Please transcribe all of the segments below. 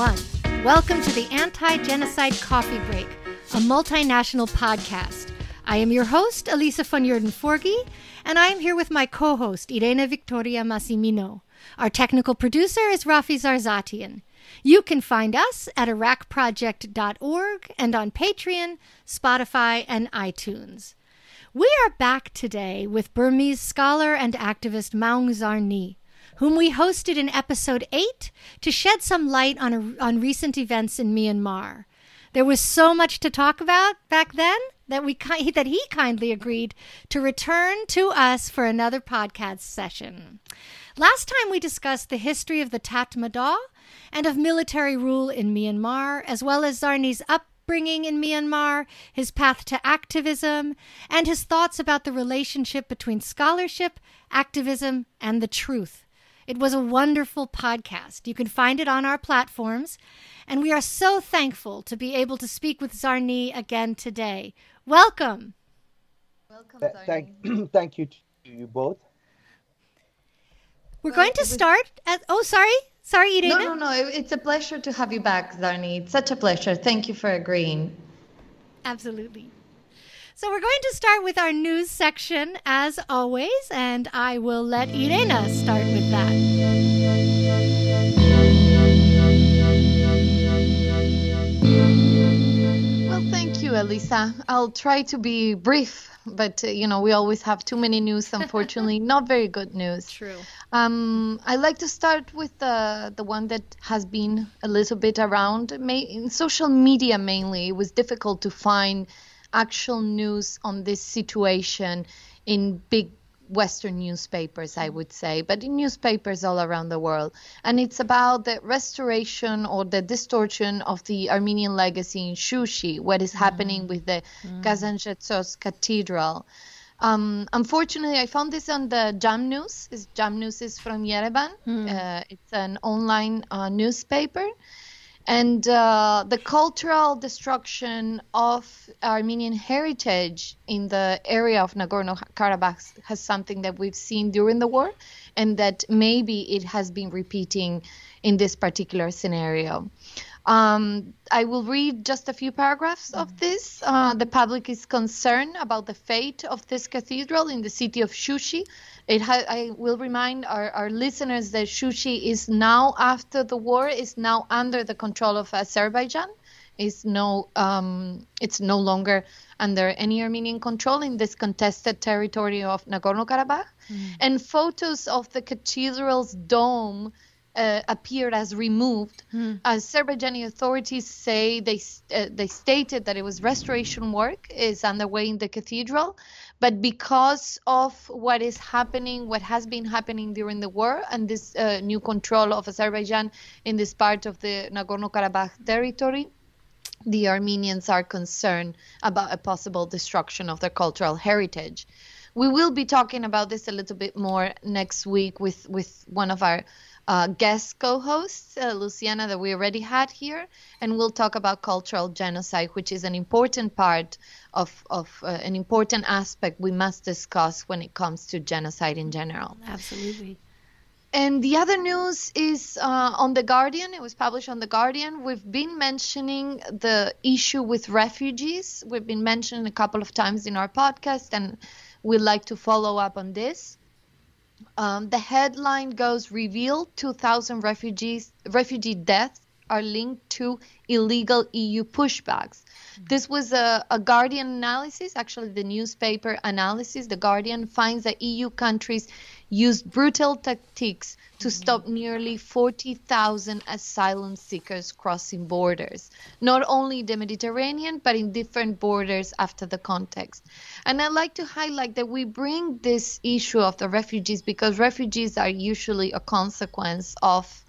everyone. Welcome to the Anti Genocide Coffee Break, a multinational podcast. I am your host, Elisa von Joeden-Forgey, and I am here with my co host, Irene Victoria Massimino. Our technical producer is Rafi Zarzatian. You can find us at iraqproject.org and on Patreon, Spotify, and iTunes. We are back today with Burmese scholar and activist Maung Zarni whom we hosted in episode 8 to shed some light on, a, on recent events in Myanmar. There was so much to talk about back then that we that he kindly agreed to return to us for another podcast session. Last time we discussed the history of the Tatmadaw and of military rule in Myanmar, as well as Zarni's upbringing in Myanmar, his path to activism, and his thoughts about the relationship between scholarship, activism, and the truth. It was a wonderful podcast. You can find it on our platforms. And we are so thankful to be able to speak with Zarni again today. Welcome. Welcome, Zarni. Thank, thank you to you both. We're going to start at, oh, sorry. Sorry, Irene. No, no, no. It's a pleasure to have you back, Zarni. It's such a pleasure. Thank you for agreeing. Absolutely. So we're going to start with our news section as always, and I will let Irena start with that. Well, thank you, Elisa. I'll try to be brief, but uh, you know we always have too many news. Unfortunately, not very good news. True. Um, I like to start with the the one that has been a little bit around in social media mainly. It was difficult to find actual news on this situation in big Western newspapers, I would say, but in newspapers all around the world. And it's about the restoration or the distortion of the Armenian legacy in Shushi, what is happening mm. with the mm. Ghazanchetsots Cathedral. Um, unfortunately, I found this on the Jam News. It's Jam News is from Yerevan. Mm. Uh, it's an online uh, newspaper and uh, the cultural destruction of Armenian heritage in the area of Nagorno-Karabakh has something that we've seen during the war, and that maybe it has been repeating in this particular scenario. Um, I will read just a few paragraphs of mm-hmm. this. Uh, the public is concerned about the fate of this cathedral in the city of Shushi. It ha- I will remind our, our listeners that Shushi is now, after the war, is now under the control of Azerbaijan. Is no, um, it's no longer under any Armenian control in this contested territory of Nagorno-Karabakh. Mm. And photos of the cathedral's dome uh, appeared as removed. Mm. Azerbaijani authorities say they uh, they stated that it was restoration work is underway in the cathedral, but because of what is happening, what has been happening during the war, and this uh, new control of Azerbaijan in this part of the Nagorno-Karabakh territory, the Armenians are concerned about a possible destruction of their cultural heritage. We will be talking about this a little bit more next week with with one of our uh, guest co-hosts, uh, Luciana, that we already had here, and we'll talk about cultural genocide, which is an important part of, of uh, an important aspect we must discuss when it comes to genocide in general. Absolutely. And the other news is uh, on The Guardian. It was published on The Guardian. We've been mentioning the issue with refugees. We've been mentioning a couple of times in our podcast, and we'd like to follow up on this. Um, the headline goes reveal 2,000 refugees refugee deaths are linked to illegal EU pushbacks. This was a, a, Guardian analysis, actually, the newspaper analysis. The Guardian finds that EU countries used brutal tactics to mm-hmm. stop nearly 40,000 asylum seekers crossing borders, not only the Mediterranean, but in different borders after the context. And I'd like to highlight that we bring this issue of the refugees because refugees are usually a consequence of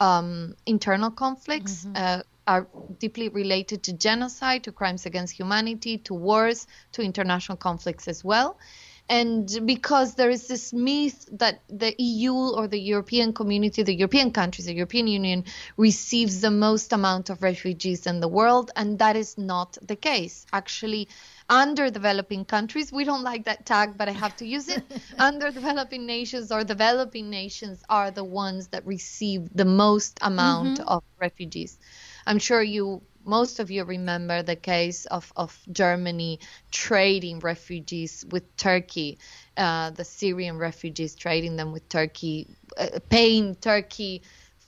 um, internal conflicts. Mm-hmm. Uh, are deeply related to genocide, to crimes against humanity, to wars, to international conflicts as well. And because there is this myth that the EU or the European community, the European countries, the European Union receives the most amount of refugees in the world, and that is not the case. Actually, underdeveloping countries. We don't like that tag, but I have to use it. underdeveloping nations or developing nations are the ones that receive the most amount mm-hmm. of refugees. I'm sure you most of you remember the case of, of Germany trading refugees with Turkey, uh, the Syrian refugees trading them with Turkey, uh, paying Turkey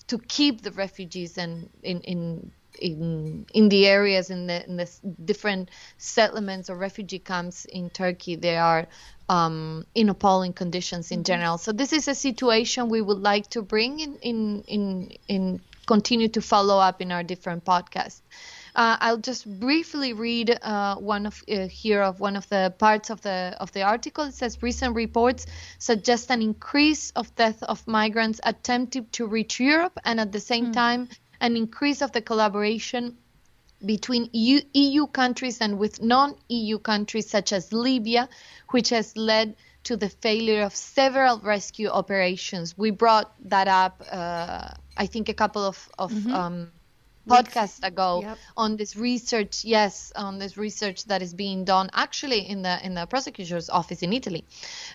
to keep the refugees and in, in in in the areas in the in the different settlements or refugee camps in Turkey, they are um, in appalling conditions in mm-hmm. general. So this is a situation we would like to bring in in in, in continue to follow up in our different podcasts. Uh, I'll just briefly read uh, one of uh, here of one of the parts of the of the article. It says recent reports suggest an increase of death of migrants attempting to reach Europe, and at the same mm. time, an increase of the collaboration between EU, EU countries and with non-EU countries such as Libya, which has led to the failure of several rescue operations. We brought that up, uh, I think, a couple of, of mm-hmm. um, podcast ago yep. on this research yes on this research that is being done actually in the in the prosecutor's office in italy.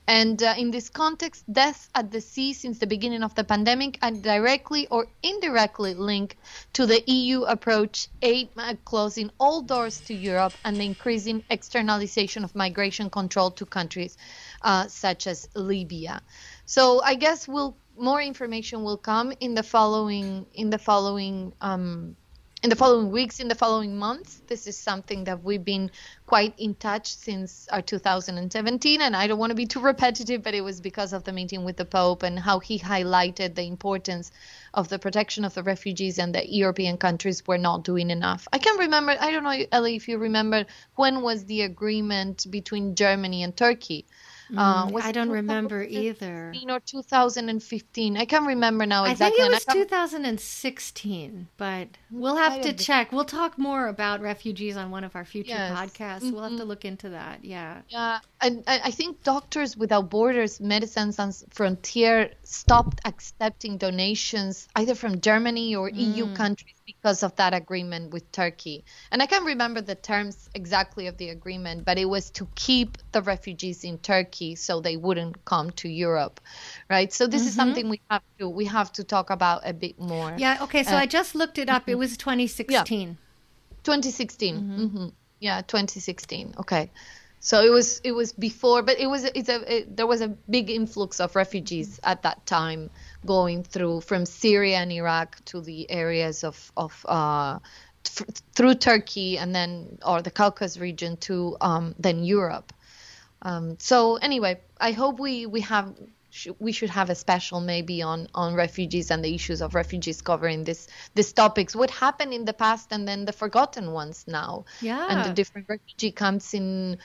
And uh, in this context deaths at the sea since the beginning of the pandemic are directly or indirectly linked to the eu approach aid closing all doors to europe and the increasing externalization of migration control to countries uh, such as libya. So i guess we'll more information will come in the following in the following um, in the following weeks, in the following months. This is something that we've been quite in touch since our 2017. And I don't want to be too repetitive, but it was because of the meeting with the Pope and how he highlighted the importance of the protection of the refugees and the European countries were not doing enough. I can remember, I don't know, Ellie, if you remember, when was the agreement between Germany and Turkey? Uh, mm, I don't remember either. Or 2015. I can't remember now exactly. I think it was 2016, but we'll have to check. We'll talk more about refugees on one of our future yes. podcasts. Mm-hmm. We'll have to mm-hmm. look into that. Yeah. Yeah, and I think Doctors Without Borders, Medicine Sans Frontier stopped accepting donations either from Germany or mm. EU countries because of that agreement with Turkey. And I can't remember the terms exactly of the agreement, but it was to keep the refugees in Turkey so they wouldn't come to Europe, right? So this mm-hmm. is something we have to we have to talk about a bit more. Yeah. Okay. So uh, I just looked it up. It mm-hmm. was 2016. Yeah. 2016. Mm-hmm. mm-hmm. Yeah, 2016. Okay. So it was it was before, but it was it's a it, there was a big influx of refugees at that time going through from Syria and Iraq to the areas of of uh, th- through Turkey and then or the Caucasus region to um, then Europe. Um, so anyway, I hope we we have we should have a special maybe on on refugees and the issues of refugees covering this these topics what happened in the past and then the forgotten ones now yeah and the different refugee camps in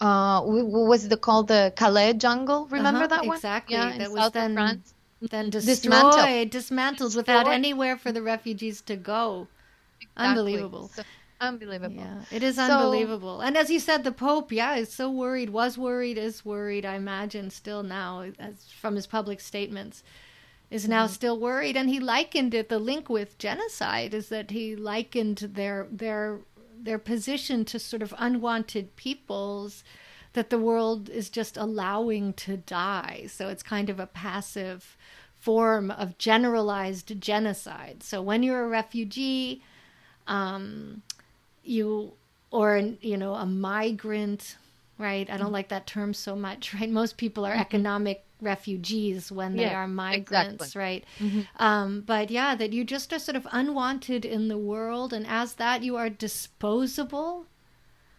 uh, what was the called the Calais jungle? Remember uh-huh, that one? Exactly. Yeah, that was then France. Then destroyed, dismantled, dismantled destroyed. without anywhere for the refugees to go. Exactly. Unbelievable. So, unbelievable. Yeah, it is so, unbelievable. And as you said, the Pope, yeah, is so worried, was worried, is worried. I imagine still now, as from his public statements, is now mm-hmm. still worried. And he likened it. The link with genocide is that he likened their their their position to sort of unwanted peoples that the world is just allowing to die. So it's kind of a passive form of generalized genocide. So when you're a refugee, um, you or you know a migrant, right? I don't mm-hmm. like that term so much, right? Most people are mm-hmm. economic refugees when they are migrants, exactly. right? Mm-hmm. Um, but yeah, that you just are sort of unwanted in the world, and as that, you are disposable.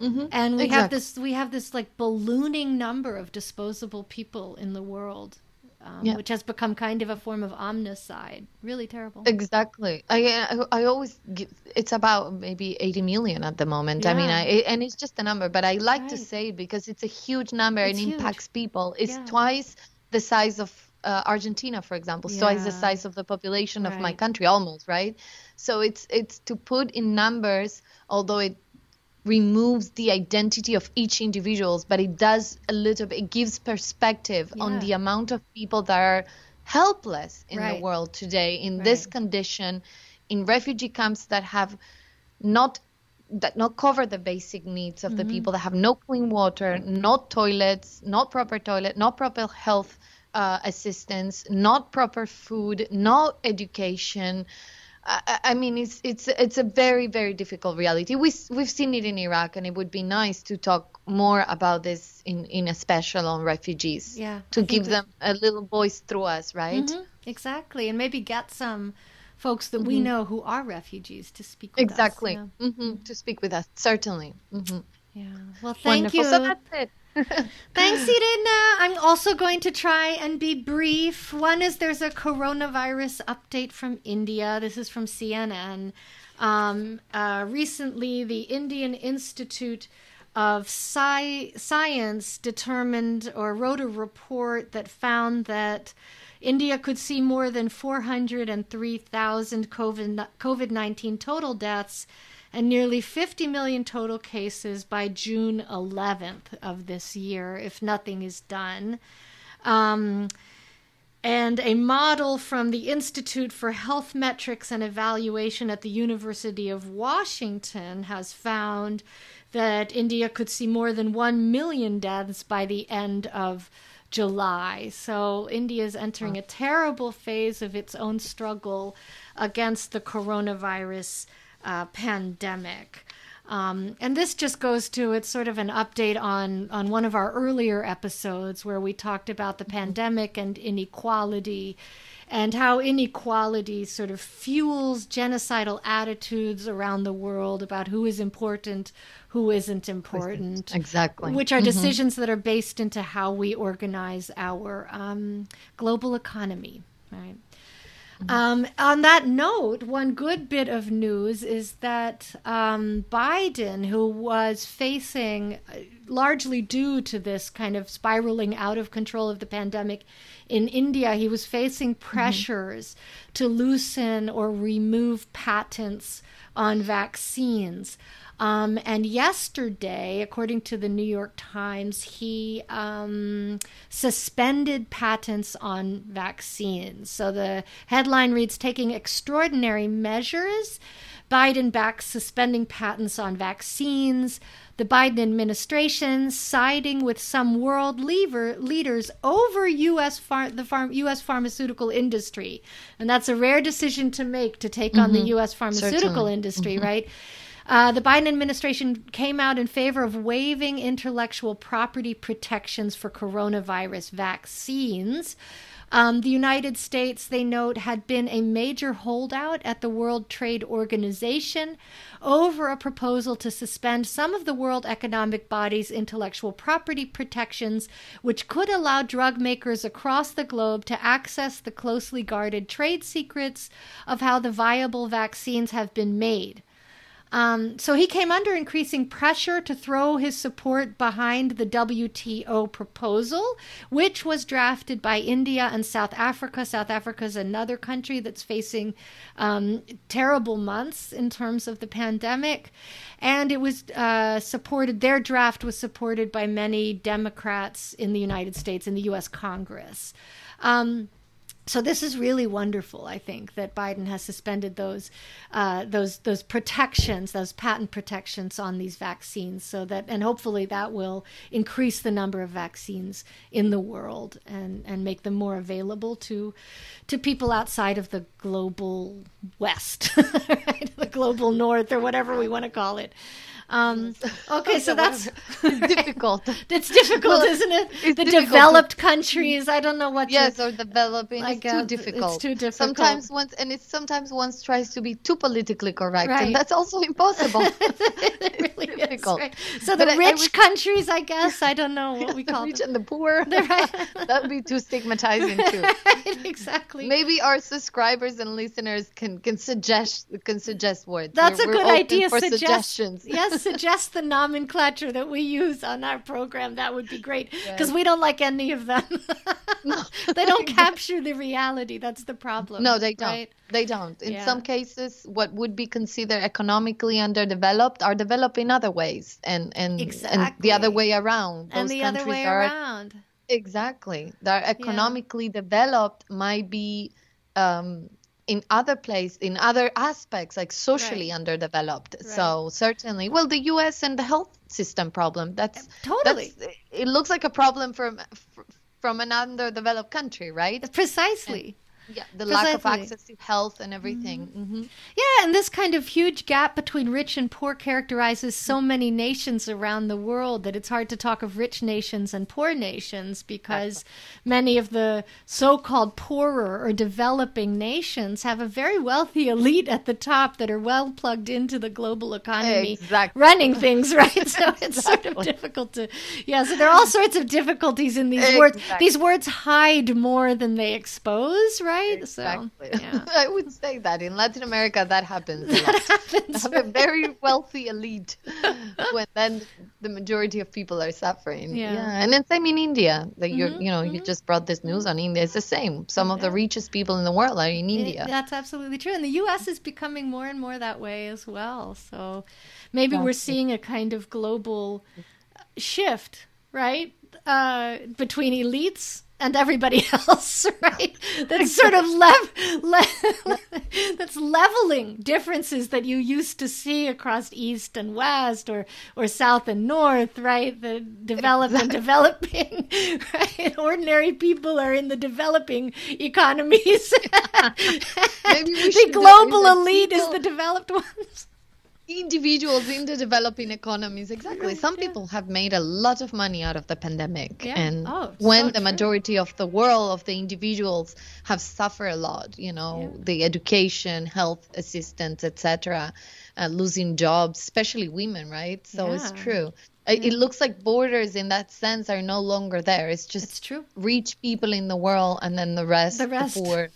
Mm-hmm. And we exactly. have this we have this like ballooning number of disposable people in the world. Um, yeah. which has become kind of a form of omnicide. Really terrible. Exactly. I I, I always give, it's about maybe 80 million at the moment. Yeah. I mean, I, and it's just a number, but I like right. to say because it's a huge number it's and huge. impacts people. It's yeah. twice the size of uh, Argentina, for example, yeah. twice the size of the population of my country, almost, right? So it's it's to put in numbers, although it removes the identity of each individuals, but it does a little bit. It gives perspective yeah. on the amount of people that are helpless in right. the world today in right. this condition, in refugee camps that have not that not cover the basic needs of mm-hmm. the people that have no clean water, not toilets, not proper toilet, not proper health uh, assistance, not proper food, not education. I, I, mean, it's it's it's a very very difficult reality. We we've seen it in Iraq, and it would be nice to talk more about this in in a special on refugees. Yeah, to give them a little voice through us, right? Mm-hmm, exactly, and maybe get some folks that mm-hmm. we know who are refugees to speak with exactly. us. Exactly, yeah. mm-hmm. to speak with us, certainly. Mm-hmm. Yeah. Well, thank Wonderful. you. So that's it. Thanks, Irina. I'm also going to try and be brief. One is there's a coronavirus update from India. This is from CNN. Um, uh, recently, the Indian Institute of Sci- Science determined or wrote a report that found that India could see more than 403,000 COVID 19 total deaths and nearly 50 million total cases by June 11th of this year if nothing is done. Um, and a model from the Institute for Health Metrics and Evaluation at the University of Washington has found that India could see more than 1 million deaths by the end of July. So India is entering a terrible phase of its own struggle against the coronavirus uh, pandemic. Um, and this just goes to it's sort of an update on on one of our earlier episodes where we talked about the pandemic and inequality and how inequality sort of fuels genocidal attitudes around the world about who is important, who isn't important. Exactly. Which are mm-hmm. decisions that are based into how we organize our um, global economy, right? Um, on that note, one good bit of news is that um, Biden, who was facing, uh, largely due to this kind of spiraling out of control of the pandemic in India, he was facing mm-hmm. pressures mm-hmm. to loosen or remove patents on vaccines. Um, and yesterday, according to the New York Times, he um, suspended patents on vaccines. So the headline reads Taking Extraordinary Measures. Biden backs suspending patents on vaccines. The Biden administration siding with some world lever, leaders over U.S. Far, the farm, U.S. pharmaceutical industry, and that's a rare decision to make to take mm-hmm. on the mm-hmm. U.S. pharmaceutical Certainly. industry, mm-hmm. right? Uh, the Biden administration came out in favor of waiving intellectual property protections for coronavirus vaccines. Um, the United States, they note, had been a major holdout at the World Trade Organization over a proposal to suspend some of the World Economic Body's intellectual property protections, which could allow drug makers across the globe to access the closely guarded trade secrets of how the viable vaccines have been made. Um, so he came under increasing pressure to throw his support behind the WTO proposal, which was drafted by India and South Africa. South Africa is another country that's facing um, terrible months in terms of the pandemic. And it was uh, supported, their draft was supported by many Democrats in the United States, in the U.S. Congress. Um, so this is really wonderful. I think that Biden has suspended those uh, those those protections, those patent protections on these vaccines, so that and hopefully that will increase the number of vaccines in the world and and make them more available to to people outside of the global West, right? the global North, or whatever we want to call it. Um, okay, so that's difficult. it's difficult, isn't it? It's the difficult. developed countries. I don't know what. Yes, to, or developing. Like, it's too difficult. It's too difficult. Sometimes once, and it's sometimes one tries to be too politically correct, right. and that's also impossible. it really difficult. Is, right? So the but rich I, I countries, I guess, I don't know what we call the rich them. and the poor. Right. that would be too stigmatizing too. Exactly. Maybe our subscribers and listeners can can suggest can suggest words. That's we're, a good idea. For suggestions. Yes suggest the nomenclature that we use on our program, that would be great because yes. we don't like any of them. no, they don't capture the reality. That's the problem. No, they don't. Right? They don't. In yeah. some cases, what would be considered economically underdeveloped are developed in other ways, and and, exactly. and the other way around. Those and the other way are, around. Exactly. They're economically yeah. developed might be um, in other place in other aspects like socially right. underdeveloped. Right. so certainly. Well the us and the health system problem that's totally. that's, it looks like a problem from from an underdeveloped country right? Precisely. and, yeah the Precisely. lack of access to health and everything mm-hmm. Mm-hmm. yeah and this kind of huge gap between rich and poor characterizes so many nations around the world that it's hard to talk of rich nations and poor nations because many of the so-called poorer or developing nations have a very wealthy elite at the top that are well plugged into the global economy exactly. running things right so it's exactly. sort of difficult to yeah so there are all sorts of difficulties in these exactly. words these words hide more than they expose right right? Exactly. So, yeah. I would say that in Latin America that happens. That happens. Have right? a very wealthy elite when then the majority of people are suffering. Yeah. yeah. And then same in India. That mm-hmm, you know, mm-hmm. you just brought this news on India. It's the same. Some of the richest people in the world are in India. It, that's absolutely true. And the US is becoming more and more that way as well. So maybe we're seeing a kind of global shift, right? Uh, between elites and everybody else, right? That's sort of lev- le- that's leveling differences that you used to see across east and west, or or south and north, right? The developed and developing, right? Ordinary people are in the developing economies. the global elite people... is the developed ones individuals in the developing economies exactly. Some yeah. people have made a lot of money out of the pandemic. Yeah. and oh, when so the true. majority of the world of the individuals have suffered a lot you know yeah. the education health assistance etc uh, losing jobs especially women right? So it's true. It looks like borders in that sense are no longer there. It's just it's true. rich people in the world and then the rest the rest. the poor.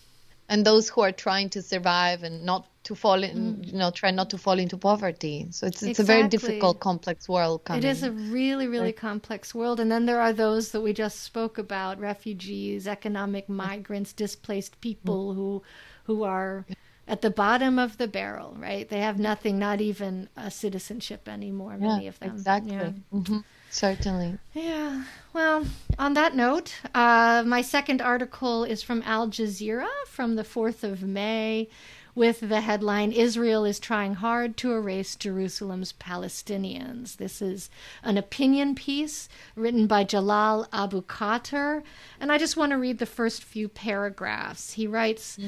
And those who are trying to survive and not to fall in mm. you know try not to fall into poverty so it's it's exactly. a very difficult complex world coming. it is a really really right. complex world and then there are those that we just spoke about refugees economic migrants displaced people mm. who who are at the bottom of the barrel right they have nothing not even a citizenship anymore yeah, many of them exactly yeah. mm-hmm. Certainly. Yeah. Well, on that note, uh, my second article is from Al Jazeera from the 4th of May with the headline Israel is trying hard to erase Jerusalem's Palestinians. This is an opinion piece written by Jalal Abu Khater, and I just want to read the first few paragraphs. He writes,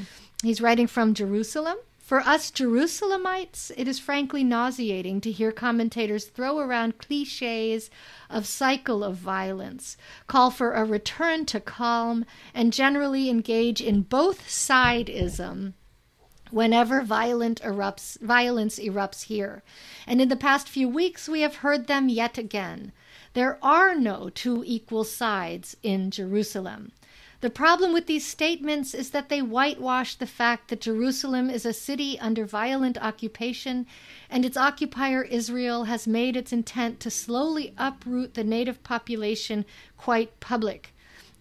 he's writing from Jerusalem. For us Jerusalemites, it is frankly nauseating to hear commentators throw around cliches of cycle of violence, call for a return to calm, and generally engage in both sideism whenever violent erupts, violence erupts here. And in the past few weeks, we have heard them yet again. There are no two equal sides in Jerusalem. The problem with these statements is that they whitewash the fact that Jerusalem is a city under violent occupation and its occupier Israel has made its intent to slowly uproot the native population quite public.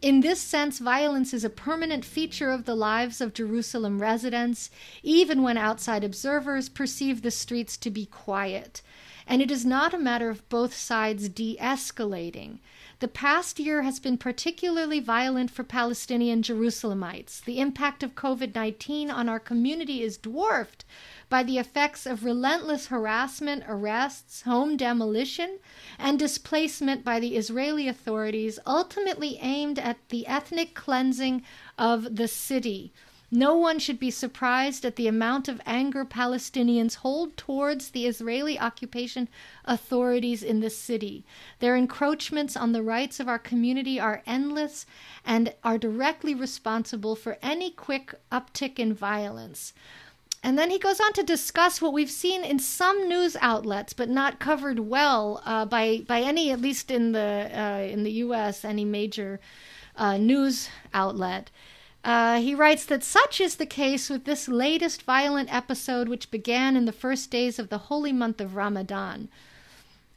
In this sense, violence is a permanent feature of the lives of Jerusalem residents, even when outside observers perceive the streets to be quiet. And it is not a matter of both sides de escalating. The past year has been particularly violent for Palestinian Jerusalemites. The impact of COVID 19 on our community is dwarfed by the effects of relentless harassment, arrests, home demolition, and displacement by the Israeli authorities, ultimately aimed at the ethnic cleansing of the city. No one should be surprised at the amount of anger Palestinians hold towards the Israeli occupation authorities in the city. Their encroachments on the rights of our community are endless and are directly responsible for any quick uptick in violence. And then he goes on to discuss what we've seen in some news outlets, but not covered well uh, by by any, at least in the uh, in the U.S., any major uh, news outlet. Uh, he writes that such is the case with this latest violent episode, which began in the first days of the holy month of Ramadan.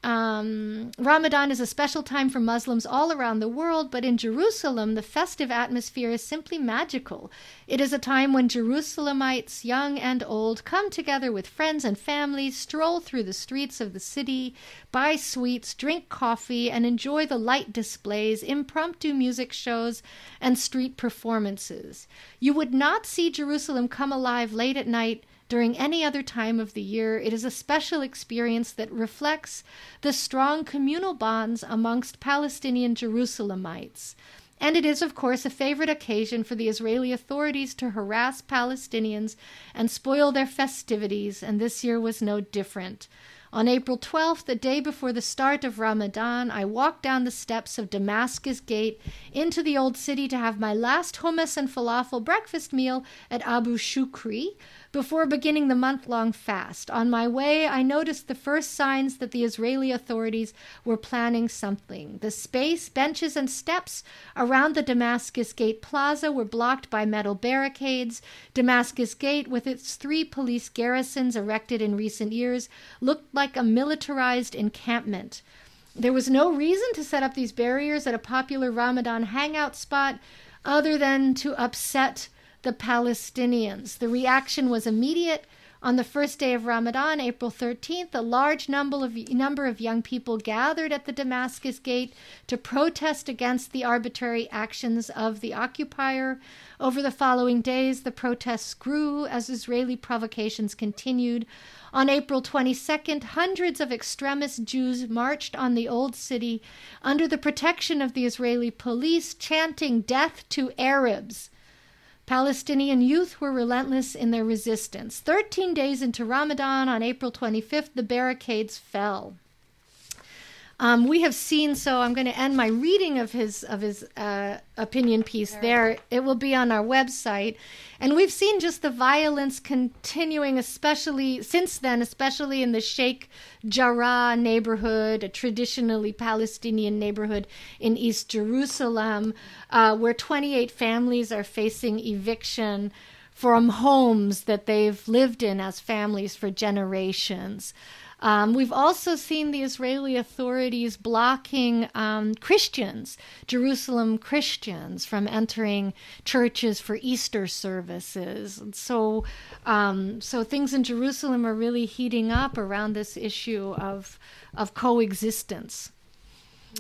Um, Ramadan is a special time for Muslims all around the world, but in Jerusalem, the festive atmosphere is simply magical. It is a time when Jerusalemites, young and old, come together with friends and families, stroll through the streets of the city, buy sweets, drink coffee, and enjoy the light displays, impromptu music shows, and street performances. You would not see Jerusalem come alive late at night during any other time of the year. It is a special experience that reflects the strong communal bonds amongst Palestinian Jerusalemites. And it is, of course, a favorite occasion for the Israeli authorities to harass Palestinians and spoil their festivities, and this year was no different. On April 12th, the day before the start of Ramadan, I walked down the steps of Damascus Gate into the Old City to have my last hummus and falafel breakfast meal at Abu Shukri, before beginning the month long fast. On my way, I noticed the first signs that the Israeli authorities were planning something. The space, benches, and steps around the Damascus Gate Plaza were blocked by metal barricades. Damascus Gate, with its three police garrisons erected in recent years, looked like a militarized encampment. There was no reason to set up these barriers at a popular Ramadan hangout spot other than to upset the Palestinians. The reaction was immediate. On the first day of Ramadan, April 13th, a large number of, number of young people gathered at the Damascus Gate to protest against the arbitrary actions of the occupier. Over the following days, the protests grew as Israeli provocations continued. On April 22nd, hundreds of extremist Jews marched on the Old City under the protection of the Israeli police, chanting death to Arabs. Palestinian youth were relentless in their resistance. Thirteen days into Ramadan, on April 25th, the barricades fell. Um, we have seen. So I'm going to end my reading of his of his uh, opinion piece there. It will be on our website, and we've seen just the violence continuing, especially since then, especially in the Sheikh Jarrah neighborhood, a traditionally Palestinian neighborhood in East Jerusalem, uh, where 28 families are facing eviction from homes that they've lived in as families for generations. Um, we've also seen the Israeli authorities blocking um, Christians, Jerusalem Christians, from entering churches for Easter services. And so, um, so things in Jerusalem are really heating up around this issue of of coexistence.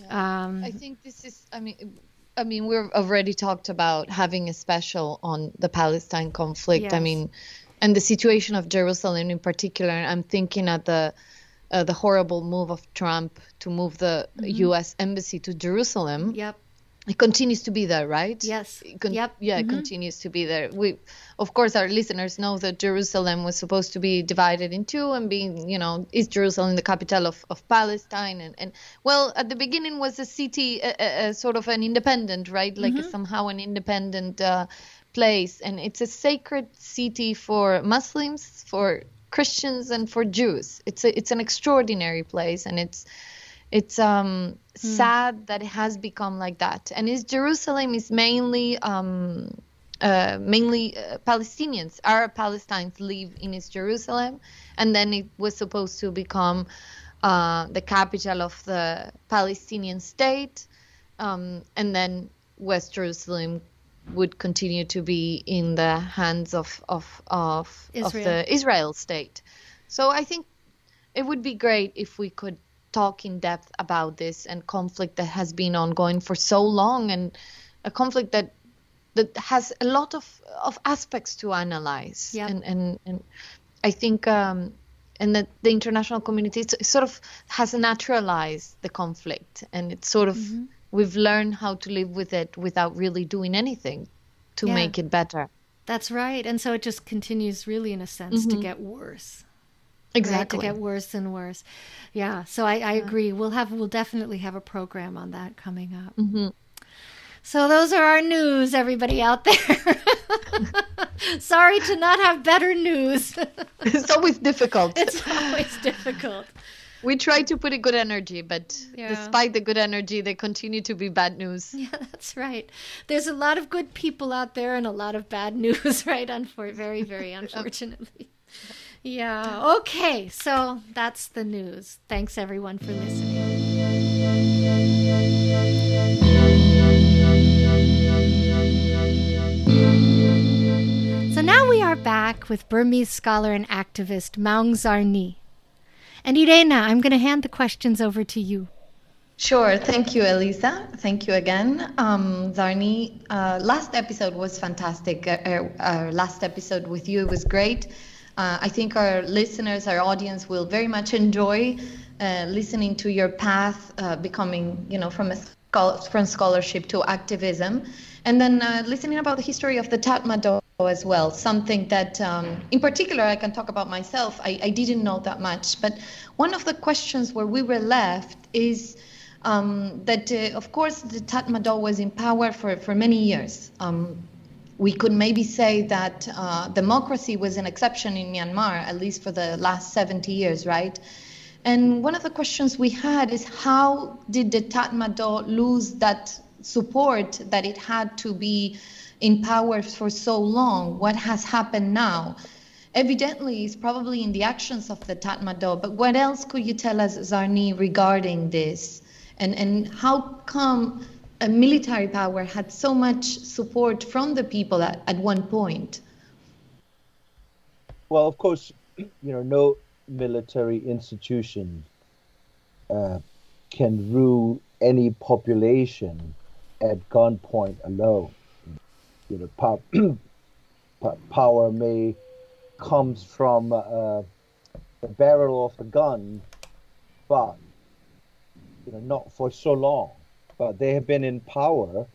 Yeah. Um, I think this is. I mean. I mean, we've already talked about having a special on the Palestine conflict. Yes. I mean, and the situation of Jerusalem in particular. I'm thinking at the uh, the horrible move of Trump to move the mm-hmm. U.S. embassy to Jerusalem. Yep. It continues to be there, right? Yes. Con- yep. Yeah, mm-hmm. it continues to be there. We, of course, our listeners know that Jerusalem was supposed to be divided in two and being, you know, is Jerusalem the capital of, of Palestine, and, and well, at the beginning was a city, a, a, a sort of an independent, right? Like mm-hmm. somehow an independent. Uh, place and it's a sacred city for muslims for christians and for jews it's a, it's an extraordinary place and it's it's um, hmm. sad that it has become like that and is jerusalem is mainly um, uh, mainly uh, palestinians arab palestinians live in east jerusalem and then it was supposed to become uh, the capital of the palestinian state um, and then west jerusalem would continue to be in the hands of of of, of the Israel state. So I think it would be great if we could talk in depth about this and conflict that has been ongoing for so long and a conflict that that has a lot of of aspects to analyze yep. and and and I think um, and that the international community sort of has naturalized the conflict and it's sort of mm-hmm we've learned how to live with it without really doing anything to yeah. make it better. That's right. And so it just continues really in a sense mm-hmm. to get worse. Exactly. Right? To get worse and worse. Yeah. So I, I yeah. agree. We'll have we'll definitely have a program on that coming up. Mm-hmm. So those are our news, everybody out there. Sorry to not have better news. it's always difficult. It's always difficult we try to put a good energy, but yeah. despite the good energy, there continue to be bad news. Yeah, that's right. There's a lot of good people out there and a lot of bad news, right? Unfor- very, very unfortunately. Yeah. Okay. So that's the news. Thanks everyone for listening. So now we are back with Burmese scholar and activist Maung Zarni. And Irena, I'm going to hand the questions over to you. Sure. Thank you, Elisa. Thank you again. Um, Zarni, uh, last episode was fantastic. Uh, uh, our last episode with you was great. Uh, I think our listeners, our audience will very much enjoy uh, listening to your path, uh, becoming, you know, from a from scholarship to activism, and then listening about the history of the Tatmadaw as well. Something that, um, in particular, I can talk about myself. I, I didn't know that much, but one of the questions where we were left is um, that, uh, of course, the Tatmadaw was in power for, for many years. Um, we could maybe say that uh, democracy was an exception in Myanmar, at least for the last 70 years, right? And one of the questions we had is how did the Tatmadaw lose that support that it had to be in power for so long? What has happened now? Evidently, it's probably in the actions of the Tatmadaw, but what else could you tell us, Zarni, regarding this? and, and how come a military power had so much support from the people at, at one point? Well, of course, you know, no military institution uh, can rule any population at gunpoint alone. You know, power, power may comes from uh, the barrel of the gun, but you know, not for so long, but they have been in power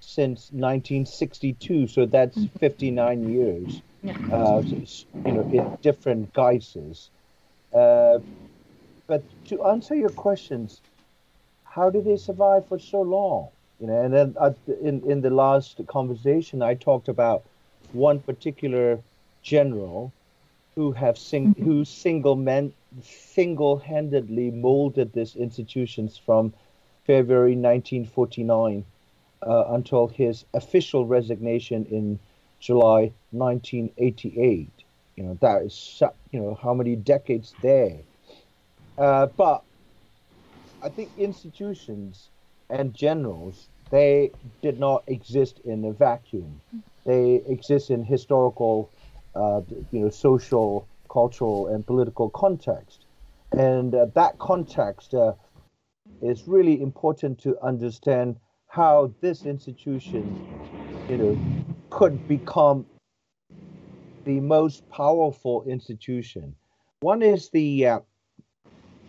since 1962. So that's mm-hmm. 59 years. Yeah. Uh, you know, in different guises. Uh, but to answer your questions, how did they survive for so long? You know, and then uh, in in the last conversation, I talked about one particular general who have sing, mm-hmm. who single men single-handedly molded these institutions from February 1949 uh, until his official resignation in July 1988. You know that is you know how many decades there. Uh, but I think institutions and generals they did not exist in a vacuum. They exist in historical, uh, you know, social cultural and political context. And uh, that context uh, is really important to understand how this institution, you know, could become the most powerful institution. One is the uh,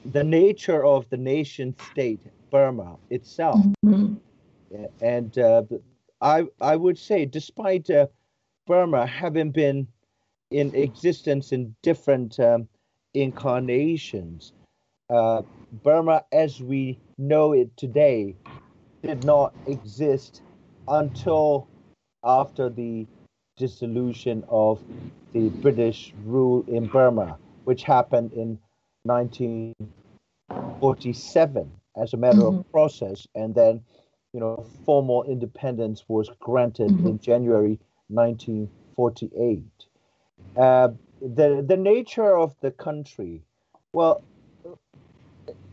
the nature of the nation state Burma itself, mm-hmm. and uh, I I would say, despite uh, Burma having been in existence in different um, incarnations. Uh, Burma, as we know it today, did not exist until after the dissolution of the British rule in Burma, which happened in 1947 as a matter mm-hmm. of process, and then, you know, formal independence was granted mm-hmm. in January 1948. Uh, the the nature of the country, well,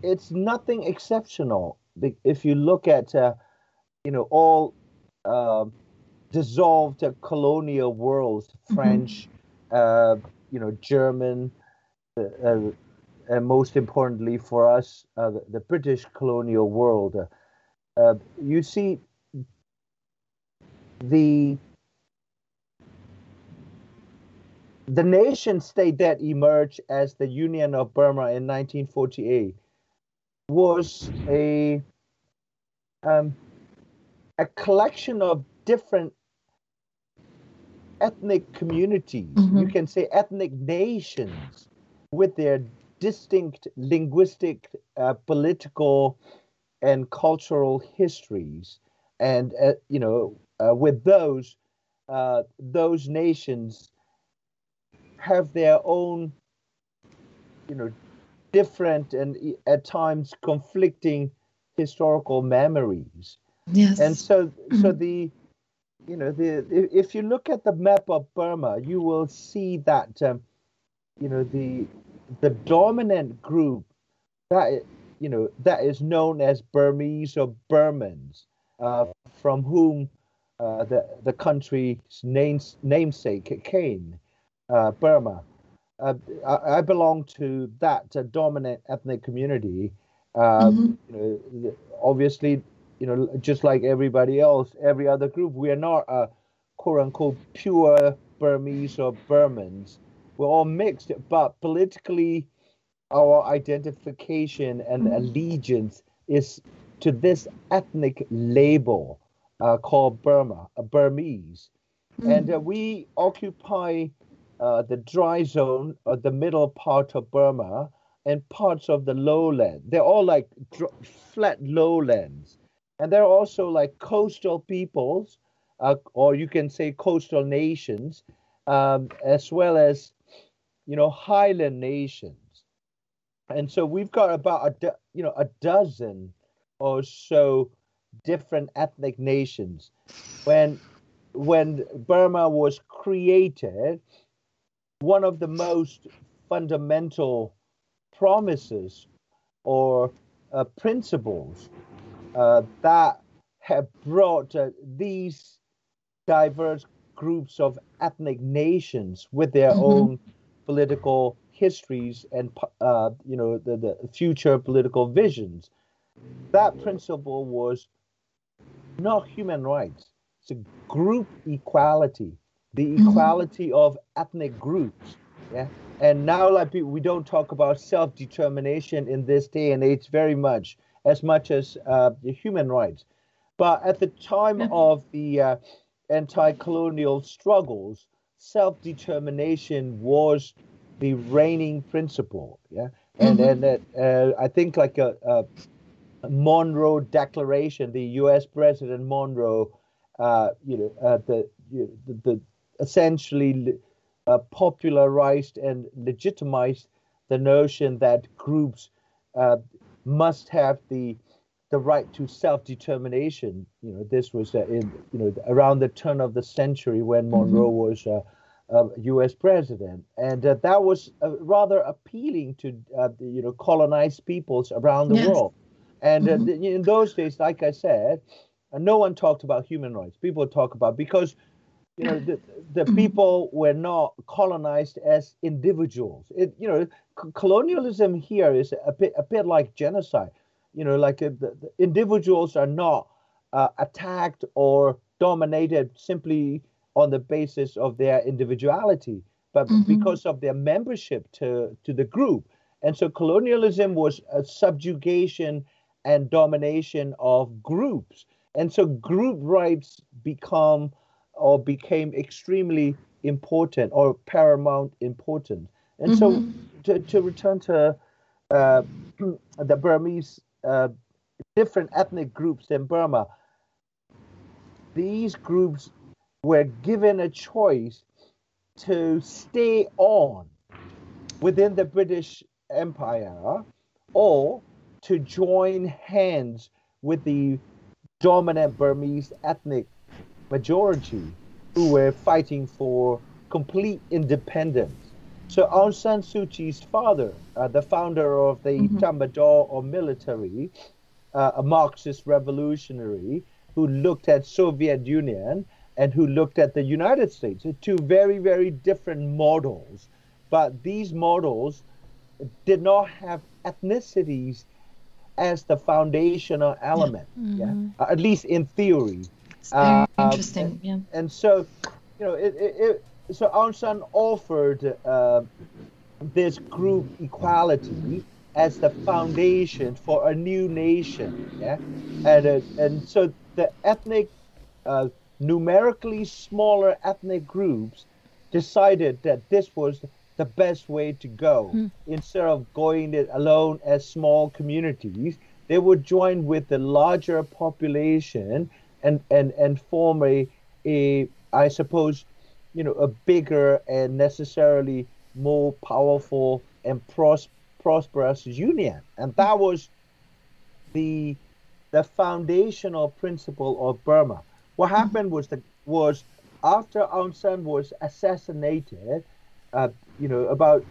it's nothing exceptional. If you look at, uh, you know, all uh, dissolved colonial worlds, mm-hmm. French, mm-hmm. you know, German, uh, and most importantly for us, the, the, British colonial world, you see the the nation state that emerged as the Union of Burma in 1948 was a um, a collection of different ethnic communities. Mm-hmm. You can say ethnic nations with their distinct linguistic, uh, political, and cultural histories, and uh, you know, uh, with those uh, those nations have their own, you know, different and at times conflicting historical memories. Yes. And so, mm-hmm. so the, you know, the if you look at the map of Burma, you will see that um, you know, the the dominant group that you know that is known as Burmese or Burmans, uh, from whom uh, the the country's names, namesake came, uh, Burma. Uh, I, I, belong to that dominant ethnic community. Um, mm-hmm. You know, obviously, you know, just like everybody else, every other group, we are not a quote unquote pure Burmese or Burmans. We're all mixed, but politically, our identification and mm-hmm. allegiance is to this ethnic label uh, called Burma, a Burmese. Mm-hmm. And uh, we occupy uh, the dry zone the middle part of Burma and parts of the lowland. They're all like dr- flat lowlands. And they're also like coastal peoples, uh, or you can say coastal nations, um, as well as, you know, highland nations. And so we've got about a, do- you know, a dozen or so different ethnic nations. When when Burma was created, one of the most fundamental promises or uh, principles uh, that have brought uh, these diverse groups of ethnic nations with their mm-hmm. own political histories and uh, you know the, the future political visions that principle was not human rights. It's a group equality, the mm-hmm. equality of ethnic groups. Yeah. And now, like we don't talk about self-determination in this day and age very much, as much as uh, the human rights. But at the time yeah. of the uh, anti-colonial struggles, self-determination was the reigning principle. Yeah. And mm-hmm. and uh, I think like a, a Monroe Declaration, the U.S. President Monroe, uh, you know, uh, the, you know, the, the essentially uh, popularized and legitimized the notion that groups uh, must have the the right to self-determination. You know, this was uh, in you know around the turn of the century when mm-hmm. Monroe mm-hmm. was. U.S. president, and uh, that was uh, rather appealing to uh, you know colonized peoples around the yes. world. And uh, mm-hmm. in those days, like I said, uh, no one talked about human rights. People talk about because you know the, the mm-hmm. people were not colonized as individuals. It you know c- colonialism here is a bit a bit like genocide. You know, like uh, the, the individuals are not uh, attacked or dominated simply on the basis of their individuality, but mm-hmm. because of their membership to to the group. And so colonialism was a subjugation and domination of groups. And so group rights become or became extremely important or paramount important. And mm-hmm. so to, to return to uh, the Burmese uh, different ethnic groups in Burma, these groups were given a choice to stay on within the British Empire or to join hands with the dominant Burmese ethnic majority who were fighting for complete independence. So Aung San Suu Kyi's father, uh, the founder of the mm-hmm. Tatmadaw or military, uh, a Marxist revolutionary who looked at Soviet Union and who looked at the United States, two very, very different models. But these models did not have ethnicities as the foundational element. Yeah, mm-hmm. yeah? Uh, at least in theory. It's very uh, interesting. And, yeah. And so, you know, it, it, it so Aung San offered uh, this group equality as the foundation for a new nation. Yeah, and uh, and so the ethnic, uh, numerically smaller ethnic groups decided that this was the best way to go. Mm. Instead of going it alone as small communities, they would join with the larger population and, and, and form a, a, I suppose, you know, a bigger and necessarily more powerful and pros- prosperous union. And that was the, the foundational principle of Burma. What happened was that was after Aung San was assassinated, uh, you know, about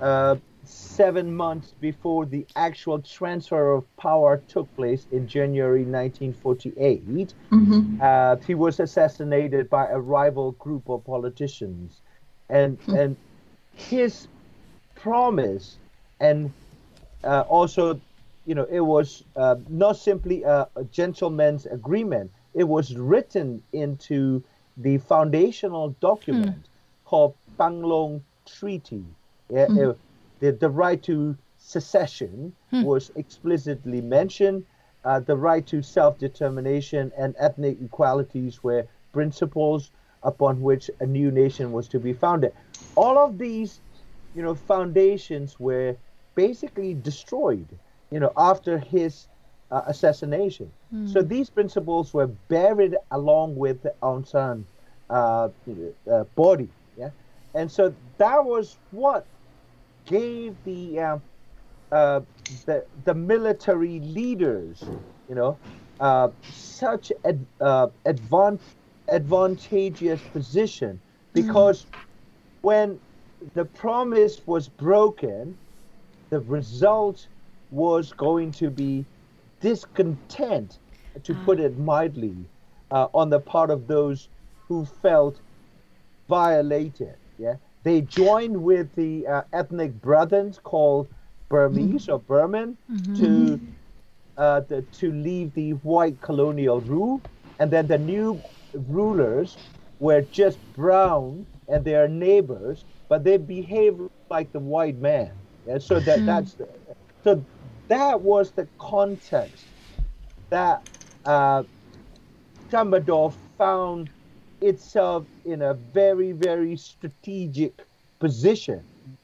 uh, seven months before the actual transfer of power took place in January 1948. Mm-hmm. Uh, he was assassinated by a rival group of politicians, and mm-hmm. and his promise and uh, also, you know, it was uh, not simply a, a gentleman's agreement. It was written into the foundational document mm. called Panglong Treaty. Yeah, mm. The, the right to secession mm. was explicitly mentioned. Uh, the right to self-determination and ethnic equalities were principles upon which a new nation was to be founded. All of these, you know, foundations were basically destroyed, you know, after his uh, assassination. Mm. So these principles were buried along with Aung San uh, uh, body, yeah, and so that was what gave the uh, uh, the the military leaders, you know, uh, such ad, advan- advantageous position because mm. when the promise was broken the result was going to be discontent, to ah. put it mildly, uh, on the part of those who felt violated. Yeah, they joined with the uh, ethnic brothers called Burmese or Burman mm-hmm. to uh, the, to leave the white colonial rule, and then the new rulers were just brown and their neighbors, but they behaved like the white man. And so that hmm. that's the, so that was the context that uh, found itself in a very very strategic position,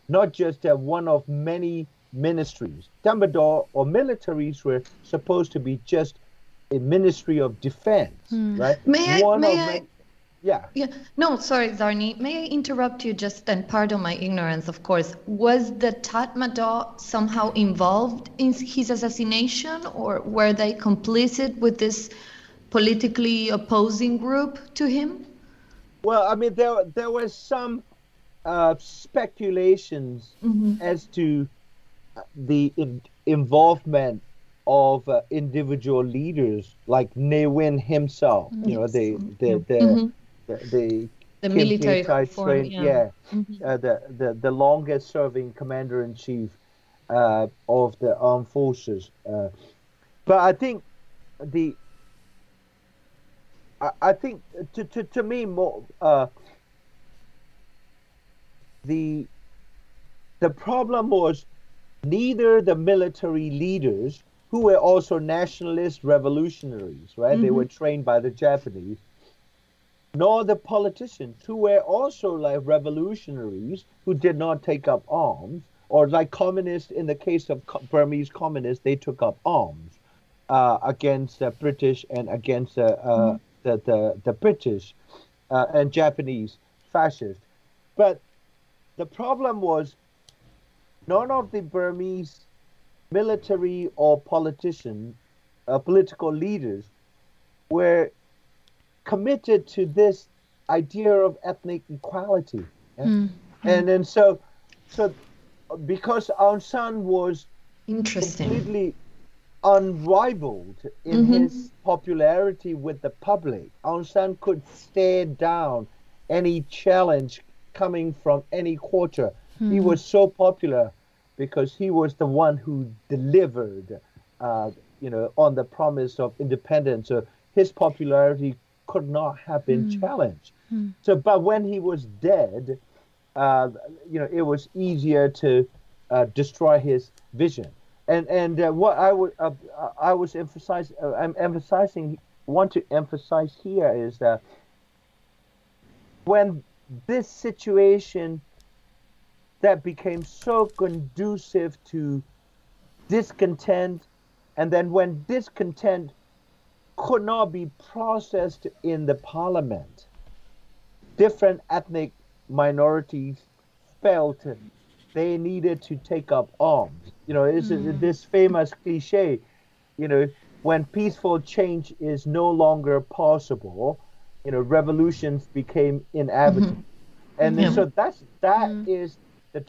not just uh, one of many ministries. Tatmadaw or militaries were supposed to be just a ministry of defense, hmm. right? May I, may I, yeah. Yeah. No, sorry, Zarni. May I interrupt you just and pardon my ignorance, of course. Was the Tatmadaw somehow involved in his assassination or were they complicit with this politically opposing group to him? Well, I mean, there, there was some uh, speculations mm-hmm. as to the in- involvement of uh, individual leaders like Ne Win himself. Mm-hmm. You know, the the, the, mm-hmm the the military form, yeah, yeah mm-hmm. uh, the, the the longest serving commander in chief uh, of the armed forces. Uh, but I think the I, I think to, to, to me more uh, the the problem was neither the military leaders who were also nationalist revolutionaries, right? Mm-hmm. They were trained by the Japanese nor the politicians who were also like revolutionaries who did not take up arms, or like communists in the case of Burmese communists, they took up arms uh, against the British and against the, uh, mm. The, the, the, British uh, and Japanese fascists. But the problem was none of the Burmese military or politician, uh, political leaders were committed to this idea of ethnic equality. Yeah? Mm-hmm. And then so, so because Aung San was completely unrivaled in mm-hmm. his popularity with the public, Aung San could stare down any challenge coming from any quarter. Mm-hmm. He was so popular because he was the one who delivered, uh, you know, on the promise of independence. So his popularity could not have been mm. challenged. Mm. So, but when he was dead, uh, you know, it was easier to uh, destroy his vision. And and uh, what I would uh, I was emphasizing uh, I'm emphasizing want to emphasize here is that when this situation that became so conducive to discontent, and then when discontent could not be processed in the parliament. Different ethnic minorities felt they needed to take up arms. You know, it's mm. this famous cliche, you know, when peaceful change is no longer possible, you know, revolutions became inevitable. Mm-hmm. And yeah. so that's that mm. is the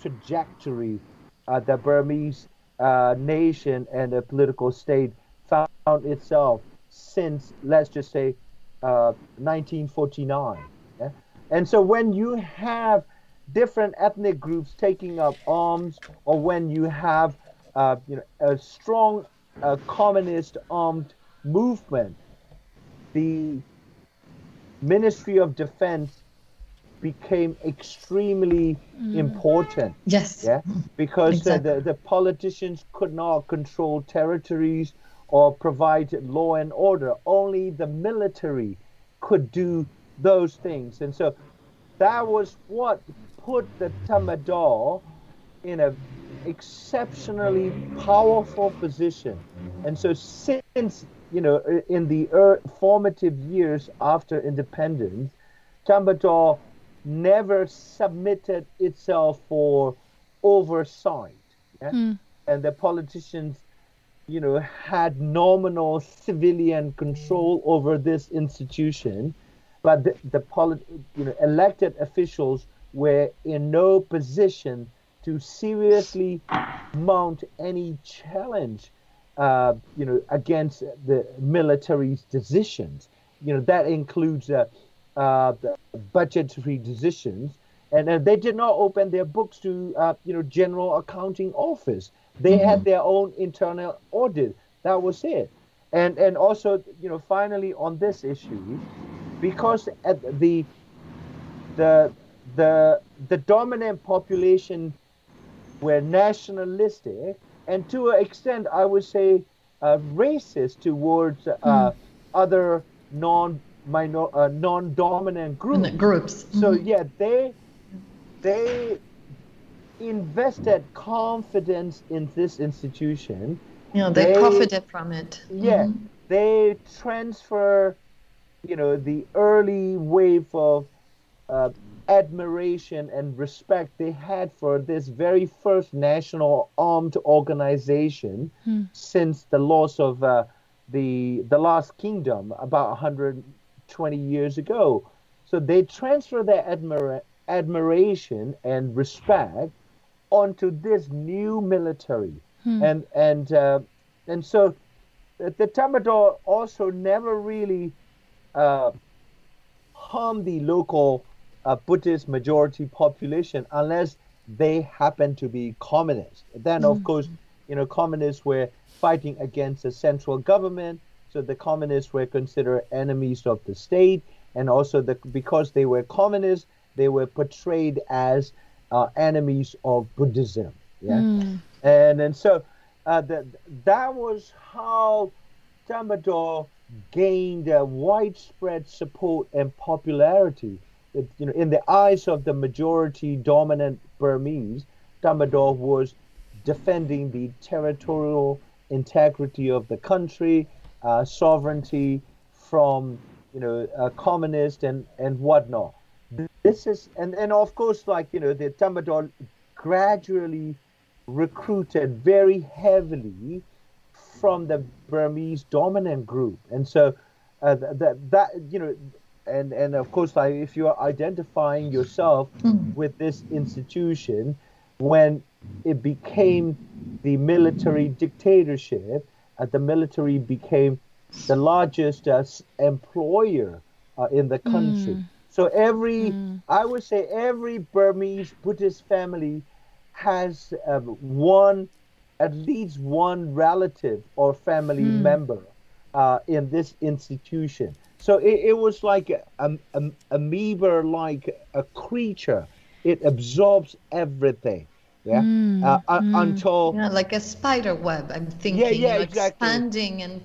trajectory uh, the Burmese uh, nation and the political state found itself since, let's just say, 1949. Uh, yeah? And so when you have different ethnic groups taking up arms, or when you have uh, you know, a strong uh, communist armed movement, the Ministry of Defense became extremely mm. important. Yes. Yeah. Because exactly. uh, the, the politicians could not control territories or provide law and order. Only the military could do those things. And so that was what put the Tatmadaw in an exceptionally powerful position. And so since, you know, in the er- formative years after independence, Tatmadaw never submitted itself for oversight. Yeah? Mm. And the politicians, you know, had nominal civilian control over this institution, but the, the polit- you know, elected officials were in no position to seriously mount any challenge, uh, you know, against the military's decisions. You know, that includes uh, uh, budgetary decisions, and uh, they did not open their books to uh, you know general accounting office. They mm-hmm. had their own internal audit. That was it. And and also you know finally on this issue, because at the the the the dominant population were nationalistic and to an extent I would say uh, racist towards uh, mm. other non minor uh, non-dominant groups. Groups. So mm-hmm. yeah, they they invested confidence in this institution. Yeah, they, they profited from it. Yeah, mm-hmm. they transfer, you know, the early wave of uh, admiration and respect they had for this very first national armed organization mm. since the loss of uh, the the Last Kingdom about 120 years ago. So they transfer their admira- admiration and respect onto this new military. Hmm. And and uh, and so the, the Tatmadaw also never really uh, harmed the local uh, Buddhist majority population unless they happen to be communists. Then, of hmm. course, you know, communists were fighting against the central government so the communists were considered enemies of the state, and also the, because they were communists, they were portrayed as uh, enemies of Buddhism. Yeah, mm. and and so uh, the, that was how Tatmadaw gained uh, widespread support and popularity. It, you know, in the eyes of the majority dominant Burmese, Tatmadaw was defending the territorial integrity of the country uh, sovereignty from you know uh, communist and and whatnot. This is and and of course like you know the Tatmadaw gradually recruited very heavily from the Burmese dominant group, and so uh, that that you know. And, and of course, like if you are identifying yourself mm. with this institution, when it became the military dictatorship, uh, the military became the largest uh, employer uh, in the country. Mm. So every, mm. I would say, every Burmese Buddhist family has um, one, at least one relative or family mm. member uh, in this institution. So it, it was like a, a, a amoeba, like a creature. It absorbs everything yeah mm, uh, mm. until yeah, like a spider web i'm thinking yeah, yeah, exactly. expanding and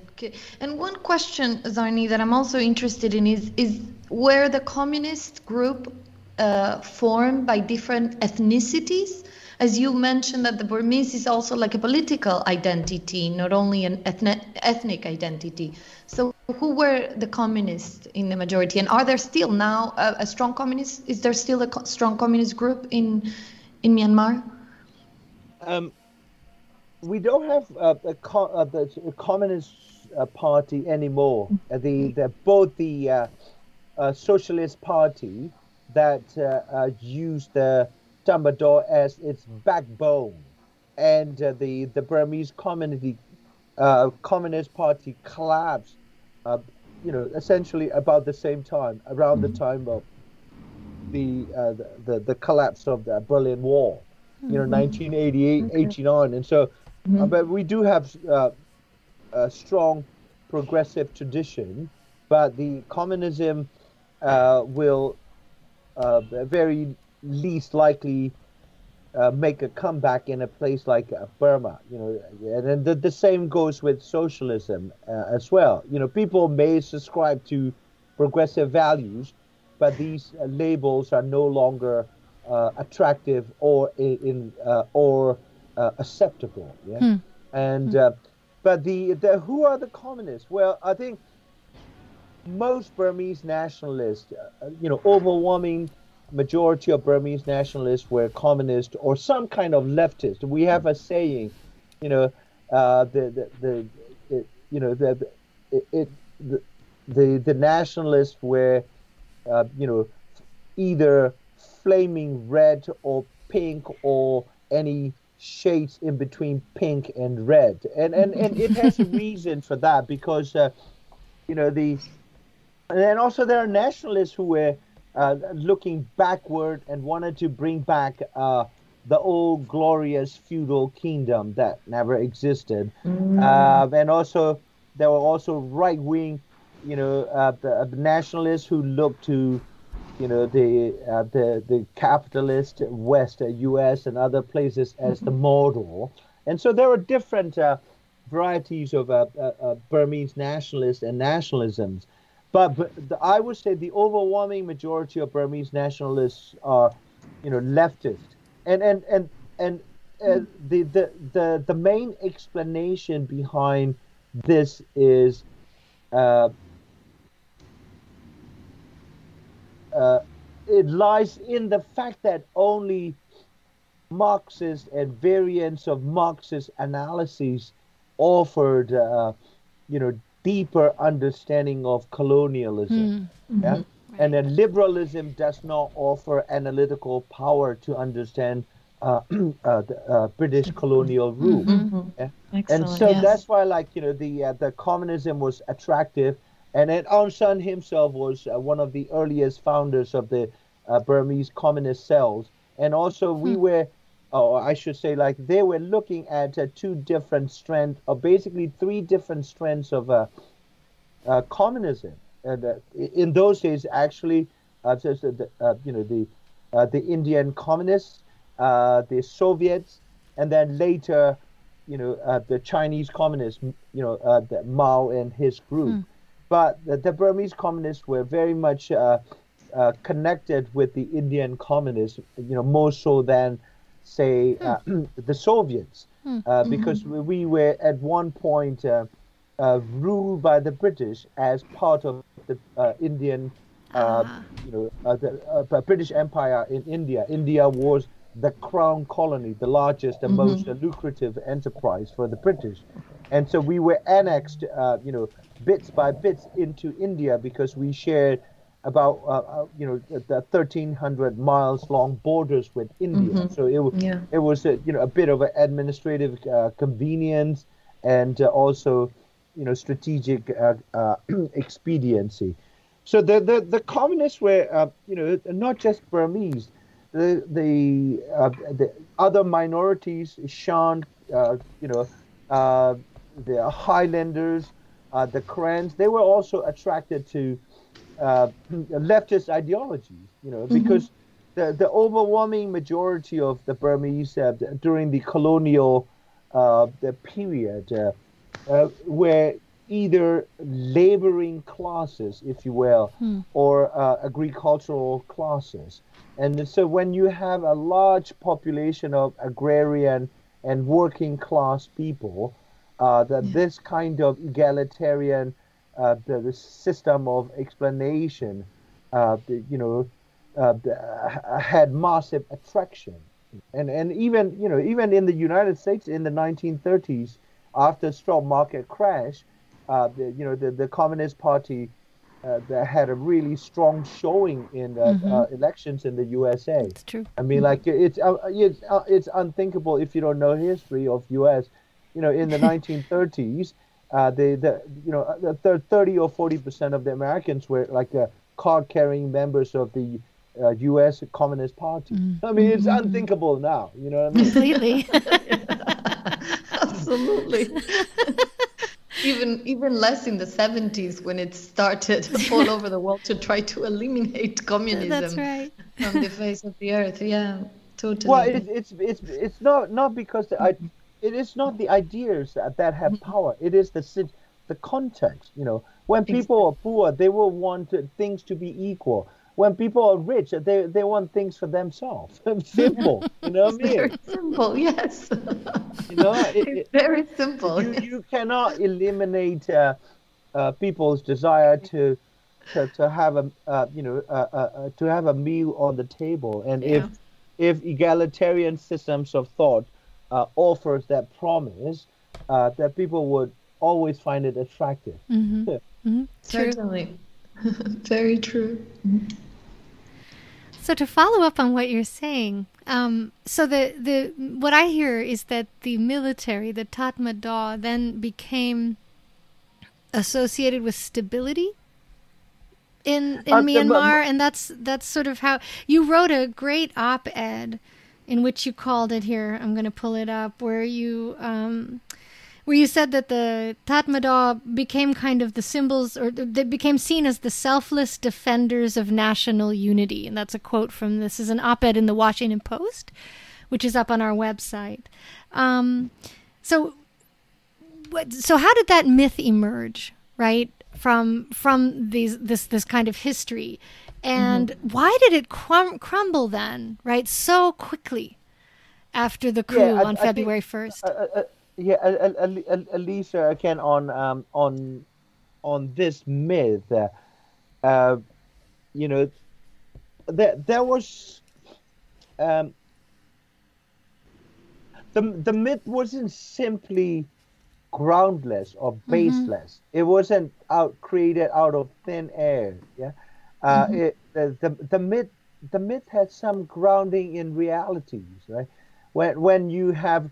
and one question zarni that i'm also interested in is is where the communist group uh, formed by different ethnicities as you mentioned that the burmese is also like a political identity not only an ethnic ethnic identity. So who were the communists in the majority? And are there still now a, a strong communist is there still a co- strong communist group in in myanmar? Um, we don't have uh, a, uh, the Communist uh, Party anymore. Uh, the, the both the uh, Socialist Party that used the Tatmadaw as its backbone, and uh, the the Burmese community uh, Communist Party collapsed, uh, you know, essentially about the same time, around mm-hmm. the time of the, uh, the, the the collapse of the Berlin Wall, you know, 1988, mm-hmm. okay. 89, and so, mm-hmm. but we do have a strong progressive tradition, but the communism uh, will uh, very least likely uh, make a comeback in a place like uh, Burma. You know, and, the, the same goes with socialism uh, as well. You know, people may subscribe to progressive values, but these uh, labels are no longer attractive or in, or acceptable. Yeah, hmm. and hmm. but the, the who are the communists? Well, I think most Burmese nationalists, uh, you know, overwhelming majority of Burmese nationalists were communist or some kind of leftist. We have a saying, you know, uh, the, the, the it, you know the it, the, the the nationalists were, uh, you know, either flaming red or pink or any shades in between pink and red, and and and it has a reason for that because, uh, you know, the and also there are nationalists who were uh, looking backward and wanted to bring back uh, the old glorious feudal kingdom that never existed. Mm. Uh, and also there were also right wing, you know, uh, the, uh, nationalists who looked to, you know, the uh, the the capitalist West, U.S. and other places as mm-hmm. the model. And so there are different varieties of Burmese nationalists and nationalisms. But, but the, I would say the overwhelming majority of Burmese nationalists are, you know, leftist, and and and and uh, the, the the the main explanation behind this is. Uh, uh, it lies in the fact that only Marxist and variants of Marxist analyses offered, uh, you know, deeper understanding of colonialism. Mm-hmm. Yeah? Mm-hmm. And then liberalism does not offer analytical power to understand uh, uh, the, uh, British colonial rule. Mm-hmm. Yeah? And so yes. that's why, like you know, the uh, the communism was attractive, and then Aung San himself was uh, one of the earliest founders of the uh, Burmese communist cells, and also we hmm. were or I should say, like they were looking at uh, two different strands, or basically three different strands of uh, uh, communism. And uh, in those days, actually, uh, the, uh, you know, the the Indian communists, the Soviets, and then later, you know, the Chinese communists, you know, the Mao and his group. Mm. But the, the, Burmese communists were very much connected with the Indian communists, you know, more so than say, uh, hmm. the Soviets, hmm. uh, because mm-hmm. we were at one point uh, uh, ruled by the British as part of the uh, Indian, ah. you know, the British Empire in India. India was the crown colony, the largest and mm-hmm. most lucrative enterprise for the British. And so we were annexed, uh, you know, bits by bits into India because we shared about uh, uh, you know the 1300 miles long borders with India. Mm-hmm. So it yeah. it was a, you know a bit of an administrative uh, convenience and uh, also you know strategic uh, uh, expediency. So the the, the communists were you know not just Burmese. The the, the other minorities, Shan, you know, the Highlanders, the Karens, they were also attracted to uh, leftist ideologies, you know, mm-hmm. because the, the overwhelming majority of the Burmese uh, during the colonial uh, the period uh, uh, were either laboring classes, if you will, hmm. or uh, agricultural classes. And so when you have a large population of agrarian and working class people, that yeah. this kind of egalitarian uh, the, the, system of explanation, uh, the, you know, uh, the, uh, had massive attraction, and and even you know even in the United States in the 1930s, after stock market crash, uh, the, you know the, the Communist Party uh, that had a really strong showing in uh, elections in the USA. It's true. I mean, like it's uh, it's uh, it's unthinkable if you don't know history of U.S. You know, in the 1930s, uh, the the you know uh, the 30 or 40 percent of the Americans were like uh, card-carrying members of the uh, U.S. Communist Party. I mean, it's unthinkable now. You know what I mean? Completely. Absolutely. even even less in the 70s when it started all over the world to try to eliminate communism That's right. from the face of the earth. Yeah, totally. Well, it, it's it's it's not not because the, I, it is not the ideas that, that have power. It is the the context. You know, when people are poor, they will want things to be equal. When people are rich, they they want things for themselves. Simple. You know what I mean? very simple. Yes, You know, it, very simple. you, you cannot eliminate uh, uh, people's desire to to, to have a uh, you know uh, uh, uh, to have a meal on the table and if if egalitarian systems of thought uh, offers that promise uh, that people would always find it attractive. Hmm hmm Certainly, very true. So to follow up on what you're saying, um, so the the what I hear is that the military, the Tatmadaw, then became associated with stability in in Uh, the- Myanmar, and that's that's sort of how you wrote a great op-ed in which you called it here. I'm going to pull it up where you. Um, where you said that the Tatmadaw became kind of the symbols, or they became seen as the selfless defenders of national unity. And that's a quote from this is an op ed in the Washington Post, which is up on our website. Um, so, what, so how did that myth emerge, right? From from these this this kind of history, and why did it crum- crumble then, right, so quickly after the coup Yeah, I- on I February first? uh, uh, uh, yeah uh, uh, Elisa again on um, on on this myth uh, uh, you know there there was um, the the myth wasn't simply groundless or baseless. It wasn't out created out of thin air. Yeah, uh, it, the, the the myth the myth had some grounding in realities. Right, when when you have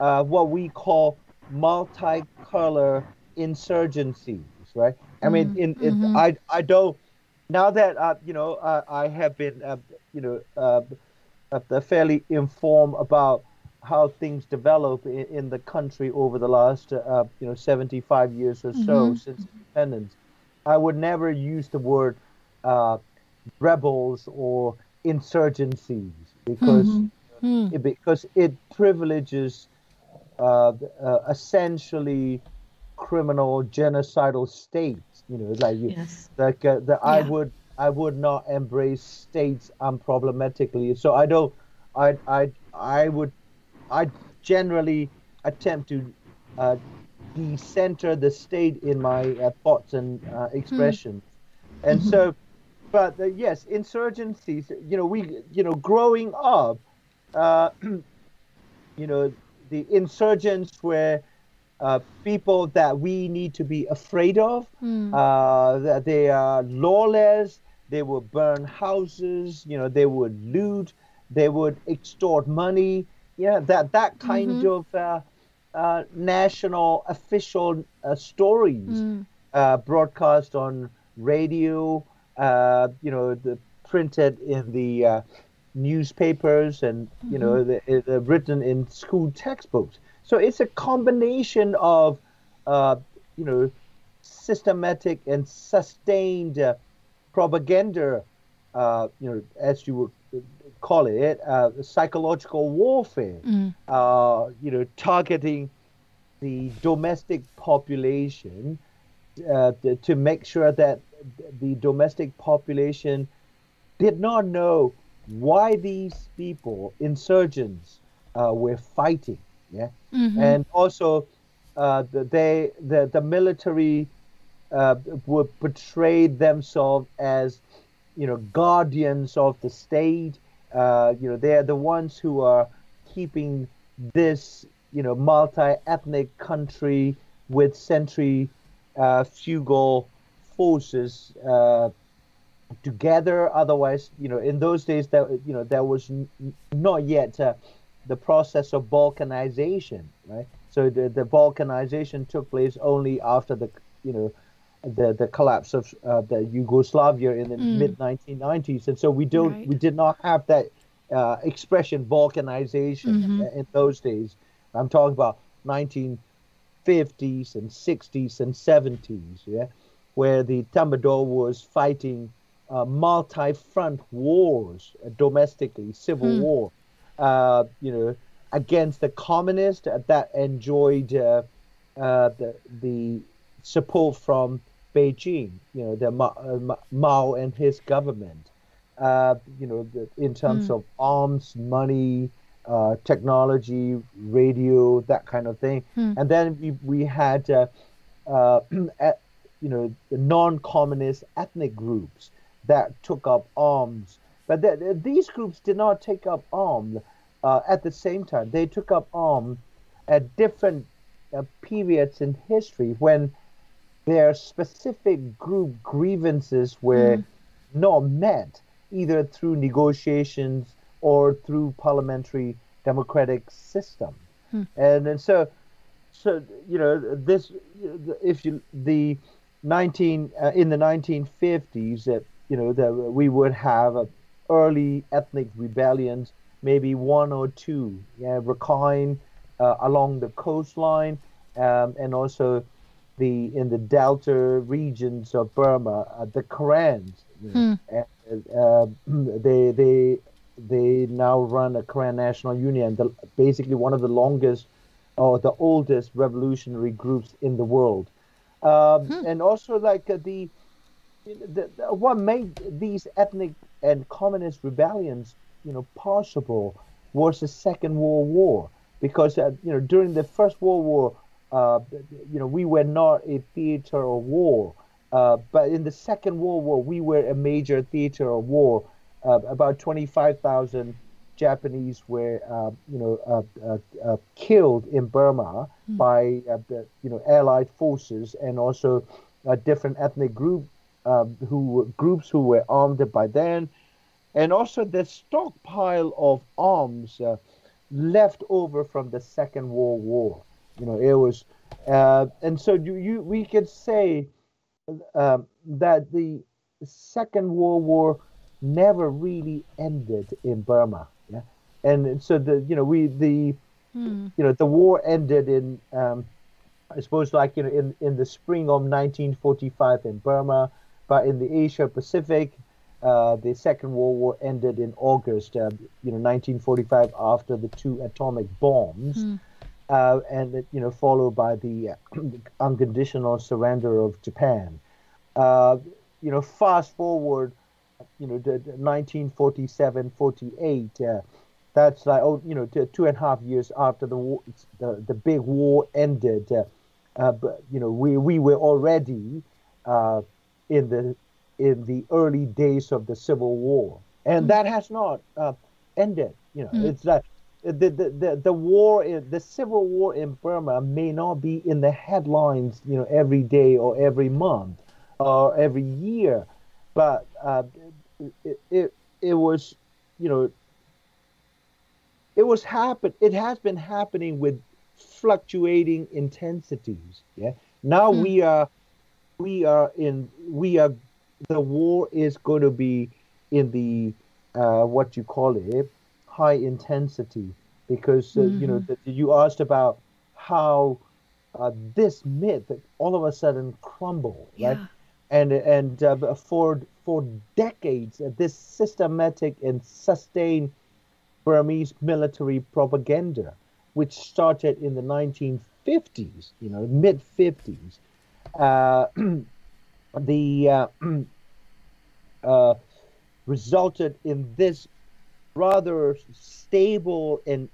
uh, what we call multicolor insurgencies. Right, I mean, in, in I I don't now that uh, you know uh, I have been uh, you know uh, uh, fairly informed about how things develop in, in the country over the last uh, you know 75 years or so since independence. I would never use the word uh, rebels or insurgencies because it, because it privileges uh, uh, essentially criminal genocidal states. You know, like Yes. like uh, that I would I would not embrace states unproblematically. So I don't I I I would I generally attempt to uh, decenter the state in my uh, thoughts and uh, expressions. And so, but uh, yes, insurgencies. You know, we you know growing up, uh, you know, the insurgents were uh, people that we need to be afraid of. Uh, that they are lawless. They would burn houses. You know, they would loot. They would extort money. Yeah, that that kind of uh, uh, national official uh, stories uh, broadcast on radio. Uh, you know, the printed in the uh, newspapers and you know the, the written in school textbooks. So it's a combination of uh, you know systematic and sustained uh, propaganda. Uh, you know, as you would call it, uh, psychological warfare. Uh, you know, targeting the domestic population uh, to, to make sure that the domestic population did not know why these people, insurgents, uh, were fighting. Yeah, and also uh, the, they the the military uh, would portray themselves as you know guardians of the state. Uh, you know they are the ones who are keeping this you know multi-ethnic country with centrifugal forces uh, together. Otherwise, you know, in those days, that you know, there was n- not yet uh, the process of balkanization, right? So the, the balkanization took place only after the, you know, the the collapse of uh, the Yugoslavia in the Mm. mid 1990s, and so we don't Right. we did not have that uh, expression balkanization Mhm. in those days. I'm talking about 1950s and 60s and 70s, yeah, where the Tatmadaw was fighting uh, multi-front wars uh, domestically, civil Hmm. war, uh, you know, against the communists that enjoyed uh, uh, the the support from Beijing, you know, the Ma- uh, Ma- Mao and his government, uh, you know, the, in terms Hmm. of arms, money, uh, technology, radio, that kind of thing. Hmm. And then we we had, uh, uh, at, you know, the non-communist ethnic groups that took up arms. But th- th- these groups did not take up arms uh, at the same time. They took up arms at different uh, periods in history when their specific group grievances were Mm. not met, either through negotiations or through parliamentary democratic system. Hmm. And, and so, so you know, this if you the 19 uh, in the 1950s, uh, you know, that we would have uh, early ethnic rebellions, maybe one or two, yeah, Rakhine uh, along the coastline, um, and also the in the delta regions of Burma, uh, the know, and, uh, they they they now run a Karen National Union, the, basically one of the longest or the oldest revolutionary groups in the world. Um, And also, like uh, the, the, what made these ethnic and communist rebellions, you know, possible was the Second World War, because uh, you know during the First World War, uh, you know, we were not a theater of war, uh, but in the Second World War, we were a major theater of war. Uh, about 25,000 Japanese were, uh, you know, uh, uh, uh, killed in Burma by, uh, the, you know, Allied forces and also uh, different ethnic group um, who groups who were armed by then, and also the stockpile of arms uh, left over from the Second World War. You know, it was, uh, and so you, you we could say um, that the Second World War never really ended in Burma. And so the you know we the Hmm. you know the war ended in um, I suppose like you know in in the spring of 1945 in Burma, but in the Asia Pacific. Uh, the Second World War ended in August, uh, you know, 1945, after the two atomic bombs, Hmm. uh, and you know, followed by the uh, unconditional surrender of Japan. Uh, you know, fast forward, you know, to, to 1947, 48. That's like oh, you know, two, two and a half years after the war, the the big war ended. Uh, uh, but you know, we we were already uh, in the in the early days of the Civil War, and that has not uh, ended. You know, Mm. it's like the, the the the war, in, the Civil War in Burma may not be in the headlines, you know, every day or every month or every year, but uh, it, it it was, you know, it was happen. It has been happening with fluctuating intensities. Yeah. Now Hmm. we are, we are in. We are. The war is going to be in the uh, what you call it high intensity because uh, you know Mhm. that you asked about how uh, this myth all of a sudden crumble right and and uh, for for decades this systematic and sustained Burmese military propaganda, which started in the 1950s, you know, mid 50s, uh, the uh, uh, resulted in this rather stable and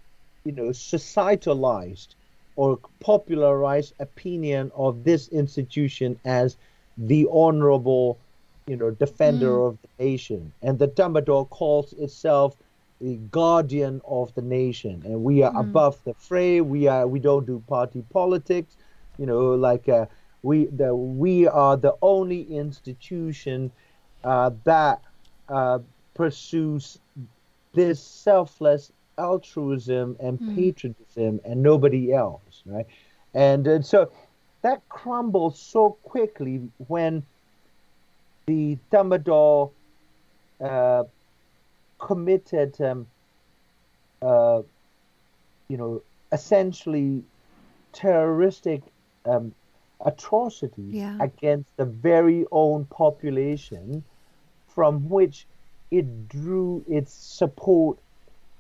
you know societalized or popularized opinion of this institution as the honorable you know defender Mm. of the nation and the Tatmadaw calls itself the guardian of the nation and we are Mm. above the fray we are we don't do party politics you know like uh, We the we are the only institution uh, that uh, pursues this selfless altruism and Mm. patriotism and nobody else, right? And, and so that crumbles so quickly when the uh, committed, um, uh, you know, essentially terroristic um, atrocities Yeah. against the very own population from which it drew its support,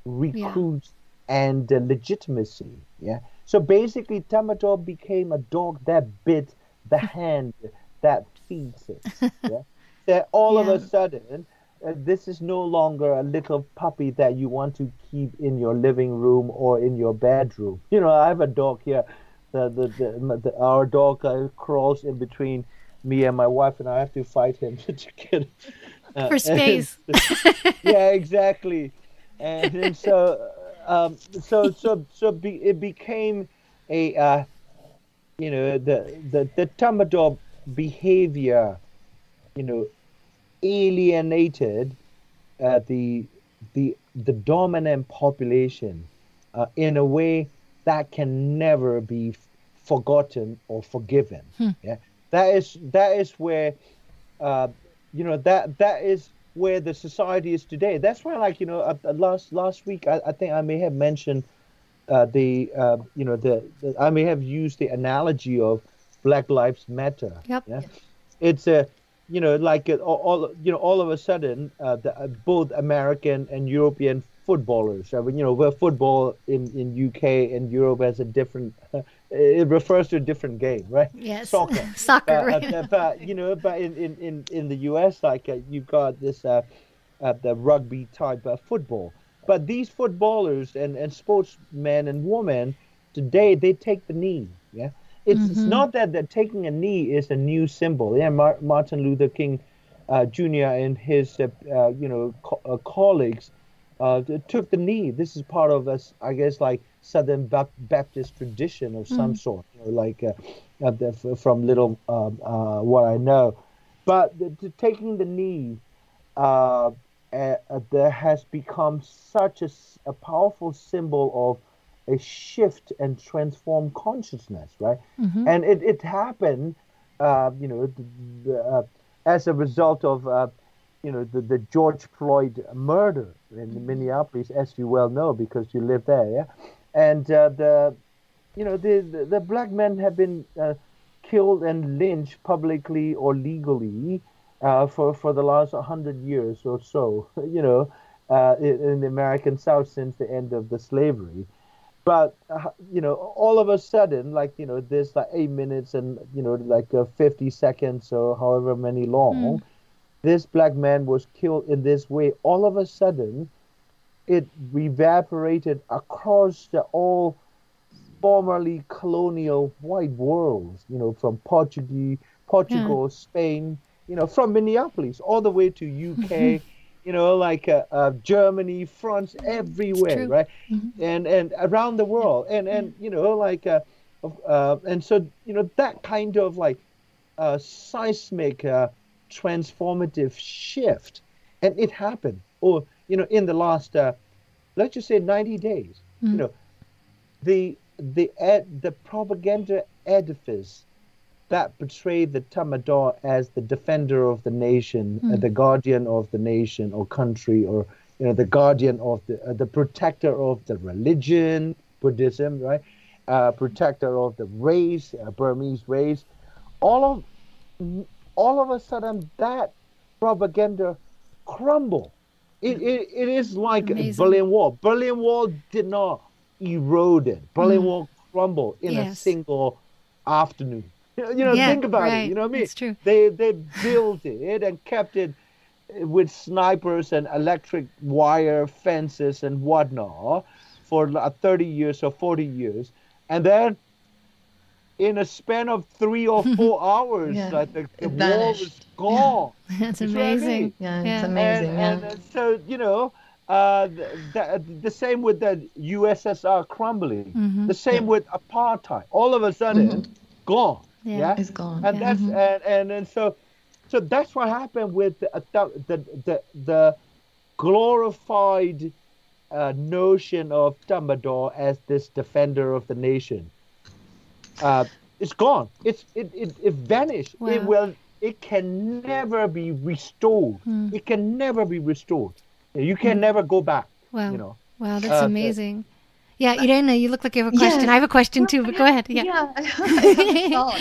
recruits, and uh, legitimacy. Yeah. So basically, Tatmadaw became a dog that bit the hand that feeds it. Yeah. That all of a sudden, uh, this is no longer a little puppy that you want to keep in your living room or in your bedroom. You know, I have a dog here. The, the, the, the our dog uh, crawls in between me and my wife, and I have to fight him to get uh, For space. yeah, exactly. And, and so, um, so, so, so be, it became a, uh, you know, the the the Tatmadaw behavior, you know, alienated uh, the the the dominant population uh, in a way that can never be f- forgotten or forgiven. Yeah, that is that is where uh, you know that that is where the society is today. That's why, like you know, uh, uh, last last week I, I think I may have mentioned uh, the uh, you know the, the I may have used the analogy of Black Lives Matter. Yep. Yeah, it's a you know like all, all you know all of a sudden uh, the, uh, both American and European footballers. I mean, you know, where football in in UK and Europe has a different. it refers to a different game, right? Yes. Soccer. Soccer, Uh, right. uh, but you know, but in in in, in the US, like uh, you've got this uh, uh, the rugby type of football. But these footballers and and sportsmen and women today they take the knee. Yeah, it's it's not that that taking a knee is a new symbol. Yeah, Mar- Martin Luther King uh, Jr. and his uh, uh, you know co- uh, colleagues uh, took the knee. This is part of us, I guess, like Southern Bap- Baptist tradition of some sort, you know, like uh, uh, the, from little um, uh, what I know. But the, the taking the knee, uh, uh, uh, there has become such a powerful symbol of a shift and transform consciousness, right? And it, it happened, uh, you know, the, the, uh, as a result of, uh, you know, the, the George Floyd murder in Minneapolis, as you well know because you live there, yeah. And uh, the, you know, the, the the black men have been uh, killed and lynched publicly or legally uh, for for the last hundred years or so, you know, uh, in, in the American South since the end of the slavery but uh, you know all of a sudden like you know there's like eight minutes and you know like uh, 50 seconds or however many long this black man was killed in this way. All of a sudden it evaporated across the all formerly colonial white worlds you know from portuguese portugal spain you know from minneapolis all the way to uk you know like uh, uh, germany france everywhere true. right? And and around the world. And and you know like uh, uh and so you know that kind of like uh seismic uh transformative shift. And it happened. Or you know in the last uh let's just say 90 days. You know the the ed, the propaganda edifice that portrayed the Tatmadaw as the defender of the nation, uh, the guardian of the nation or country, or you know the guardian of the uh, the protector of the religion, Buddhism, right? Uh, protector of the race, uh, Burmese race. All of all of a sudden that propaganda crumble. It, it, it is like Amazing. Berlin Wall. Berlin Wall did not erode it. Berlin Wall crumbled in a single afternoon. You know, Yeah, think about right. it. You know what I mean? It's true. They they built it and kept it with snipers and electric wire fences and whatnot for 30 years or 40 years, and then in a span of three or four hours, Yeah. like the, the It wall vanished. was gone. That's You see what I amazing. mean? Yeah, it's Yeah. amazing. And, yeah. and uh, so you know, uh, the, the, the same with the USSR crumbling. Mm-hmm. The same with apartheid. All of a sudden, gone. Yeah. Yeah, It's gone. and yeah. that's Mhm. and, and and so so that's what happened with the the the, the glorified uh, notion of Tatmadaw as this defender of the nation. Uh, it's gone. It's it it, it vanished. It Wow. will. It can never be restored. Hmm. It can never be restored. You can never go back. Wow. You know. Wow, that's Uh, amazing. Yeah, Irena, you look like you have a question. Yes. I have a question too, but go ahead. Yeah. Yeah, I thought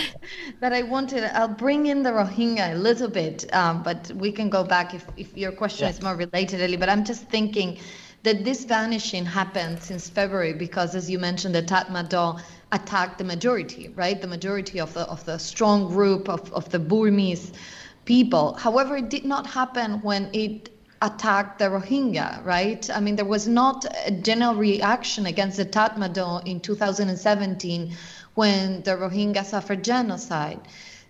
that I wanted. I'll bring in the Rohingya a little bit, um, but we can go back if, if your question Yeah. is more related, Ellie. But I'm just thinking that this vanishing happened since February because, as you mentioned, the Tatmadaw attacked the majority, right? The majority of the of the strong group of, of the Burmese people. However, it did not happen when it attacked the Rohingya, right? I mean, there was not a general reaction against the Tatmadaw in 2017 when the Rohingya suffered genocide.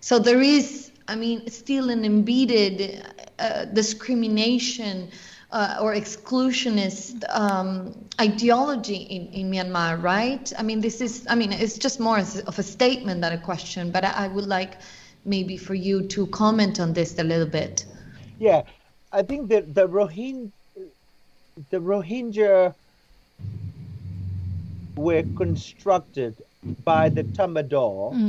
So there is, I mean, still an embedded uh, discrimination uh, or exclusionist um, ideology in, in Myanmar, right? I mean, this is, I mean, it's just more of a statement than a question, but I, I would like maybe for you to comment on this a little bit. Yeah, I think that the Rohingya, the Rohingya were constructed by the Tatmadaw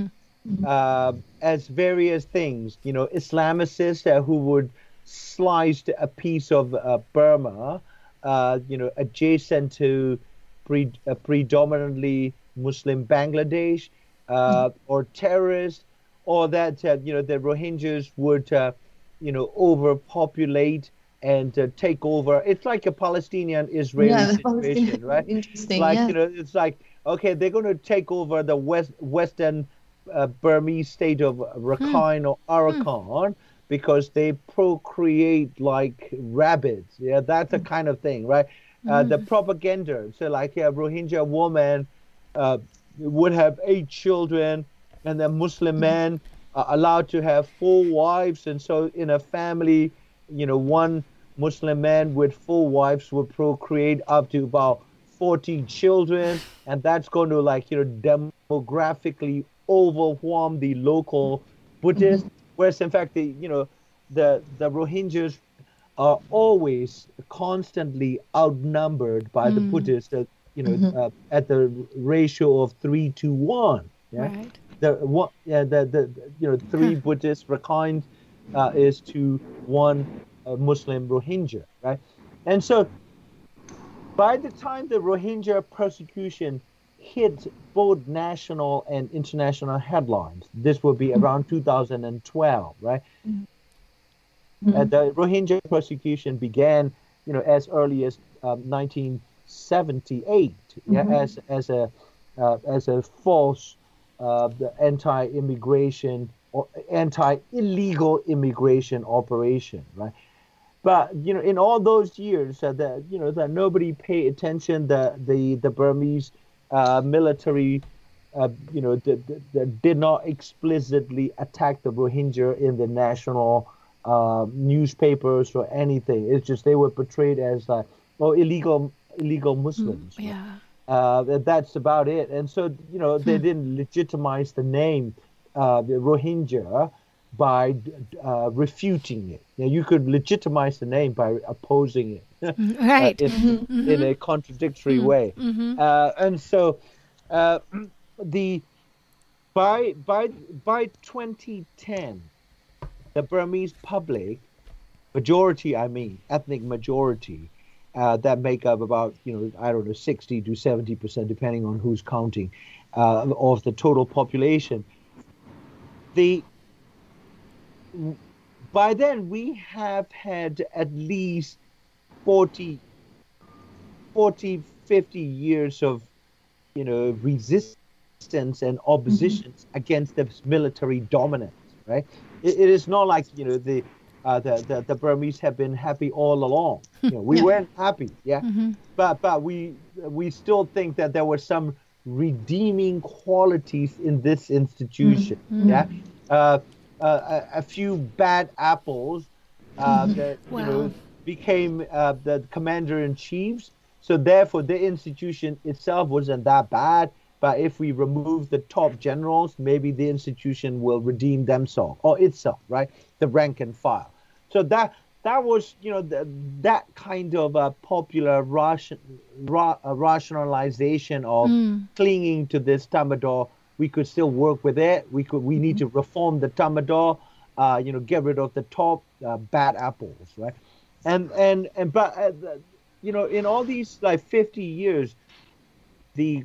Mm. uh, as various things. You know, Islamicists uh, who would slice a piece of uh, Burma, uh, you know, adjacent to pre- uh, predominantly Muslim Bangladesh, uh, or terrorists, or that uh, you know the Rohingyas would, uh, you know, overpopulate and uh, take over. It's like a Palestinian-Israeli Yeah, situation, Palestinian- right? interesting, Like yeah. you know, it's like okay, they're going to take over the west western uh, Burmese state of Rakhine or Arakan because they procreate like rabbits. Yeah, that's the kind of thing, right? Uh, the propaganda. So, like a Rohingya woman uh, would have eight children, and the Muslim men are allowed to have four wives, and so in a family, you know, one Muslim man with four wives would procreate up to about 40 children, and that's going to like you know demographically overwhelm the local Buddhists. Mm-hmm. Whereas in fact, the you know the the Rohingyas are always constantly outnumbered by the mm. Buddhists. At, you know, mm-hmm. uh, at the ratio of three to one. Yeah Right. The one yeah the, the you know three Buddhists Rakhine uh, is to one uh, Muslim Rohingya right? And so by the time the Rohingya persecution hit both national and international headlines this will be around 2012 right? Uh, the Rohingya persecution began you know as early as um, 1978 yeah as as a uh, as a false uh, the anti-immigration or anti-illegal immigration operation, right? But you know, in all those years, uh, that you know that nobody paid attention. The the the Burmese uh, military, uh, you know, the did not explicitly attack the Rohingya in the national uh, newspapers or anything. It's just they were portrayed as like, oh, illegal illegal Muslims. right? Yeah. Uh, that- that's about it. And so, you know, they didn't legitimize the name uh, the Rohingya by uh, refuting it. Now, you could legitimize the name by opposing it uh, Right. in, in a contradictory way. Uh, and so, uh, the by by by 2010, the Burmese public majority, I mean, ethnic majority, uh, that make up about, you know, I don't know, 60 to 70 percent, depending on who's counting, uh, of the total population. The by then we have had at least 40, 40 50 years of, you know, resistance and oppositions against the military dominance, right? It, it is not like, you know, the uh, the, the the Burmese have been happy all along. You know, we Yeah. weren't happy, yeah, but but we we still think that there were some redeeming qualities in this institution. Yeah, uh, uh, a, a few bad apples uh, that you know became uh, the commander in chiefs. So therefore, the institution itself wasn't that bad. but if we remove the top generals, maybe the institution will redeem themselves or itself, right? The rank and file. So that that was, you know, the, that kind of a popular ration, ra, rationalization of mm. clinging to this Tatmadaw. We could still work with it. We could. We mm-hmm. need to reform the Tatmadaw. Uh, you know, get rid of the top uh, bad apples, right? And and and but uh, you know, in all these like 50 years, the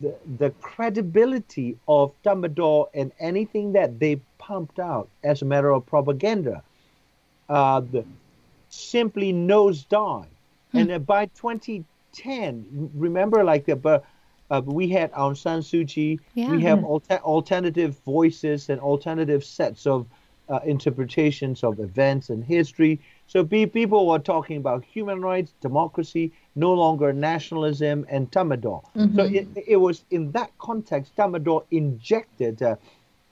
the, the credibility of Tatmadaw and anything that they pumped out as a matter of propaganda uh, simply nosedive. Hmm. And uh, by 2010, remember, like the uh, we had Aung San Suu Kyi, yeah. we have alter- alternative voices and alternative sets of uh, interpretations of events and history. So be, people were talking about human rights, democracy, no longer nationalism, and Tatmadaw. Mm-hmm. So it, it, was in that context, Tatmadaw injected, uh,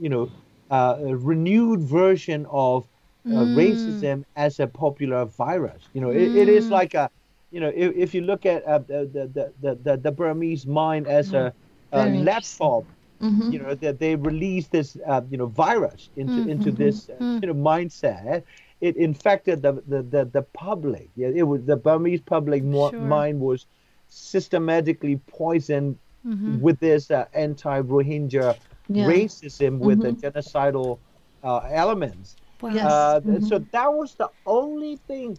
you know, uh, a renewed version of uh, mm. racism as a popular virus. You know, it, it is mm. like a, you know, if, if you look at uh, the, the, the, the, Burmese mind as a, a laptop, mm-hmm. you know, that they released this, uh, you know, virus into mm-hmm. into this, uh, mm. you know, mindset. It infected the, the, the, the public. Yeah, it was the Burmese public sure. mind was systematically poisoned mm-hmm. with this uh, anti-Rohingya yeah. racism with the mm-hmm. genocidal uh, elements. Yes. Uh, mm-hmm. So that was the only thing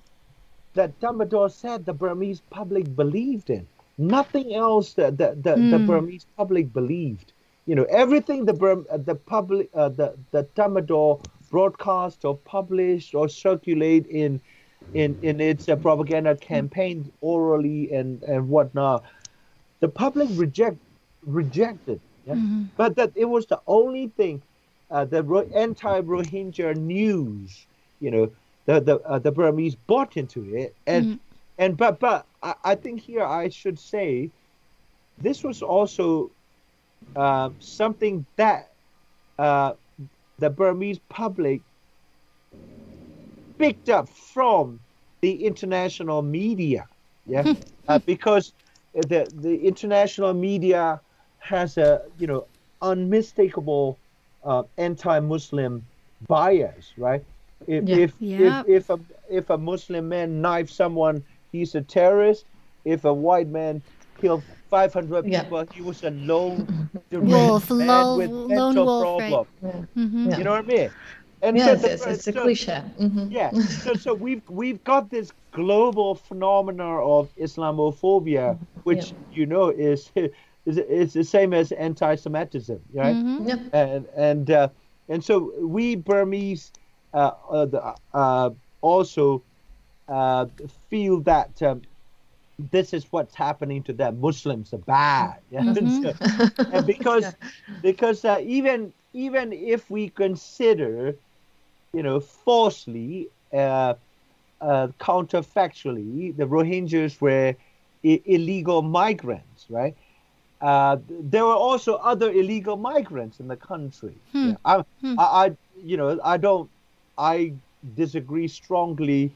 that Tatmadaw said the Burmese public believed in. Nothing else that the, the, mm. the Burmese public believed. You know, everything the Burm, uh, the public, uh, the the Tatmadaw broadcast or published or circulate in in in its uh, propaganda campaign orally and and whatnot. The public reject rejected, yeah? mm-hmm. but that it was the only thing uh, the anti-Rohingya news, you know, the the uh, the Burmese bought into it, and mm. and but but I, I, think here I should say, this was also uh, something that uh, the Burmese public picked up from the international media, yeah, uh, because the the international media has a you know unmistakable uh, anti-Muslim bias, right? If yeah. If, yeah. if if a if a Muslim man knifes someone, he's a terrorist. If a white man killed 500 yeah. people, he was a lone wolf, lone, with lone wolf, problem. Right. Mm-hmm. You know what I mean? And yes, so the, it's, a cliche. Mm-hmm. Yeah. so, so we've we've got this global phenomena of Islamophobia, which you know is it's the same as anti-Semitism, right? Mm-hmm. Yep. And and uh, and so we Burmese uh, uh, uh also uh, feel that um, this is what's happening to them. Muslims are bad, yeah? Mm-hmm. and because yeah. because uh, even even if we consider, you know, falsely, counterfactually, the Rohingyas were I- illegal migrants, right? Uh, there were also other illegal migrants in the country. Hmm. Yeah. I, hmm. I, I, you know, I don't, I disagree strongly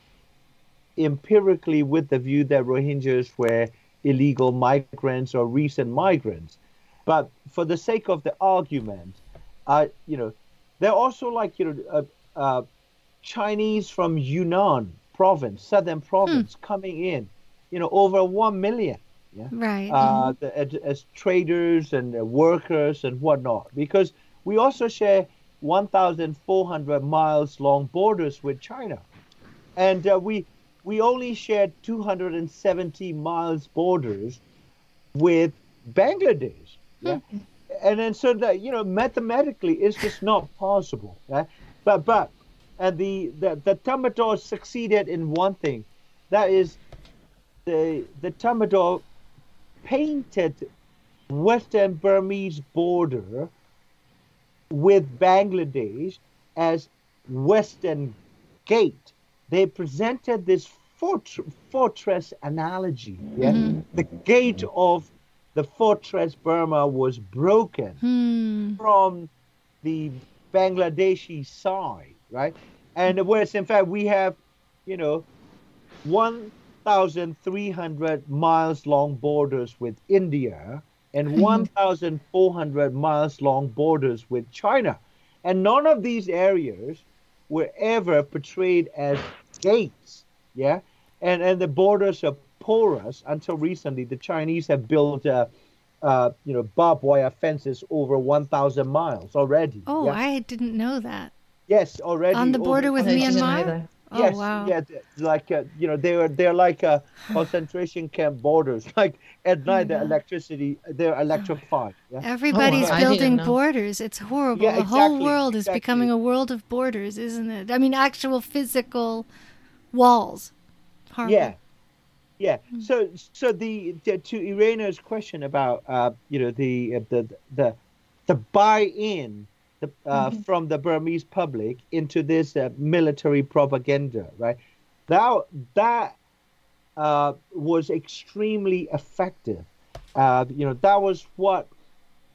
empirically with the view that Rohingyas were illegal migrants or recent migrants. But for the sake of the argument, I, you know, they're also like, you know, uh, uh, Chinese from Yunnan province, southern province, hmm. coming in, you know, over 1 million yeah right uh, mm-hmm. the, as, as, traders and uh, workers and whatnot because we also share 1,400 miles long borders with China, and uh, we we only share 270 miles borders with Bangladesh. Yeah? Hmm. and then so that you know mathematically it's just not possible. Right? But but and the the the Tatmadaw succeeded in one thing, that is the the Tatmadaw painted Western Burmese border with Bangladesh as Western Gate. They presented this fort- fortress analogy. Yeah? Mm-hmm. The gate of the fortress Burma was broken hmm. from the Bangladeshi side, right? And whereas in fact we have, you know, one 1,300 miles long borders with India and mm-hmm. 1,400 miles long borders with China. And none of these areas were ever portrayed as gates. Yeah. And, and the borders are porous until recently. The Chinese have built, uh, uh, you know, barbed wire fences over 1,000 miles already. Oh, yeah? I didn't know that. Yes, already. On the border with Myanmar? Oh, yes, wow. yeah, like uh, you know, they're they're like a concentration camp borders. Like at night, yeah. the electricity they're electrified. Yeah? Everybody's oh, building borders. It's horrible. Yeah, exactly, the whole world is becoming a world of borders, isn't it? I mean, actual physical walls. Horrible. Yeah, yeah. Mm. So so the, the, to Irina's question about uh, you know the uh, the the the buy-in the, uh, mm-hmm. from the Burmese public into this uh, military propaganda, right? That that uh, was extremely effective. Uh, you know, that was what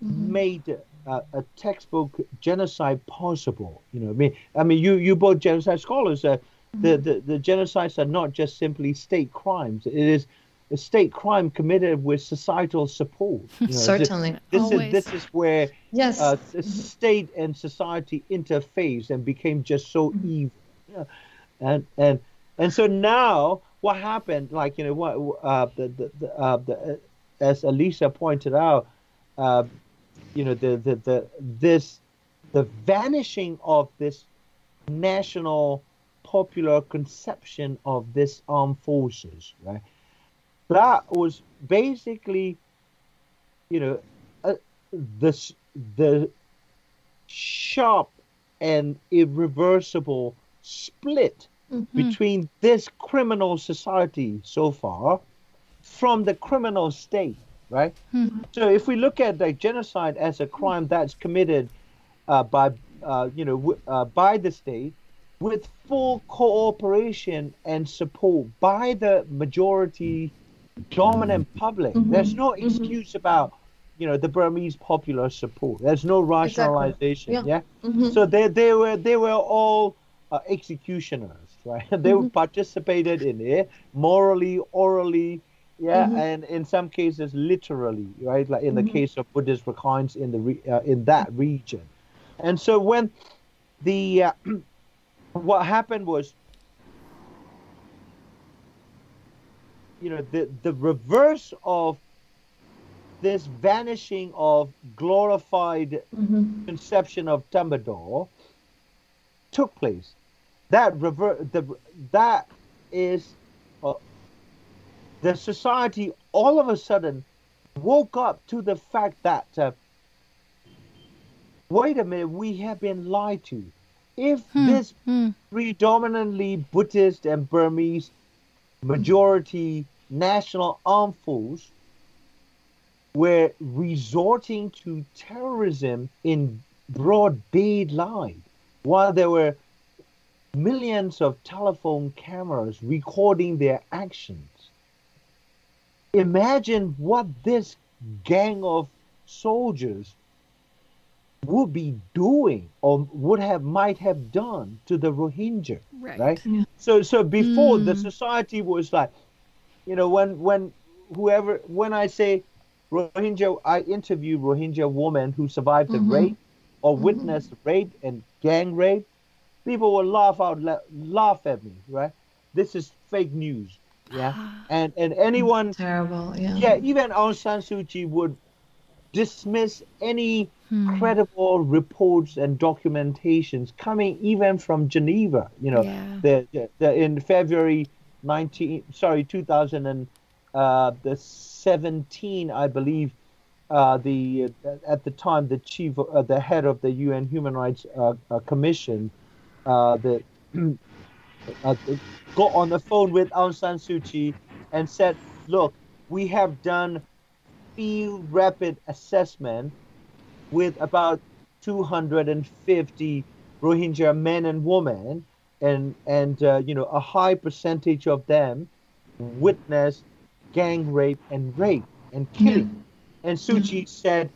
mm-hmm. made uh, a textbook genocide possible. You know, I mean, I mean, you you both genocide scholars. Uh, mm-hmm. the, the the genocides are not just simply state crimes. It is a state crime committed with societal support. You know, Certainly, this, this is this is where yes, uh, state and society interface and became just so mm-hmm. evil. And and and so now what happened? Like you know what uh, the the, the, uh, the uh, as Elisa pointed out, uh, you know the, the the this the vanishing of this national popular conception of this armed forces, right? That was basically, you know, uh, the the sharp and irreversible split mm-hmm. between this criminal society so far from the criminal state, right? Mm-hmm. So if we look at the genocide as a crime that's committed uh, by, uh, you know, w- uh, by the state with full cooperation and support by the majority dominant public. Mm-hmm. There's no mm-hmm. excuse mm-hmm. about you know the Burmese popular support. There's no rationalization. Exactly. Yeah. yeah? Mm-hmm. So they they were they were all uh, executioners, right? they mm-hmm. participated in it morally, orally, yeah, mm-hmm. and in some cases literally, right? Like in the case of Buddhist Rakhines in the re- uh, in that region. And so when the uh, what happened was you know the the reverse of this vanishing of glorified mm-hmm. conception of Tatmadaw took place. That rever- the that is uh, the society all of a sudden woke up to the fact that uh, wait a minute, we have been lied to. If hmm. this hmm. predominantly Buddhist and Burmese majority national armed force were resorting to terrorism in broad daylight while there were millions of telephone cameras recording their actions. Imagine what this gang of soldiers would be doing or would have might have done to the Rohingya, right? right? Yeah. So so before mm. the society was like, you know, when when whoever when I say Rohingya, I interview Rohingya woman who survived mm-hmm. the rape or mm-hmm. witnessed rape and gang rape. People will laugh out, laugh at me, right? This is fake news, yeah. and and anyone terrible, yeah. Yeah, even Aung San Suu Kyi would dismiss any hmm. credible reports and documentations coming even from Geneva. You know, yeah. the, the, the, in February 19 sorry 2000 and uh, the 17 I believe uh, the uh, at the time the chief uh, the head of the UN Human Rights uh, uh, Commission the got on the phone with Aung San Suu Kyi and said look we have done field rapid assessment with about 250 Rohingya men and women and and uh, you know a high percentage of them witnessed gang rape and rape and killing. And Suu Kyi said,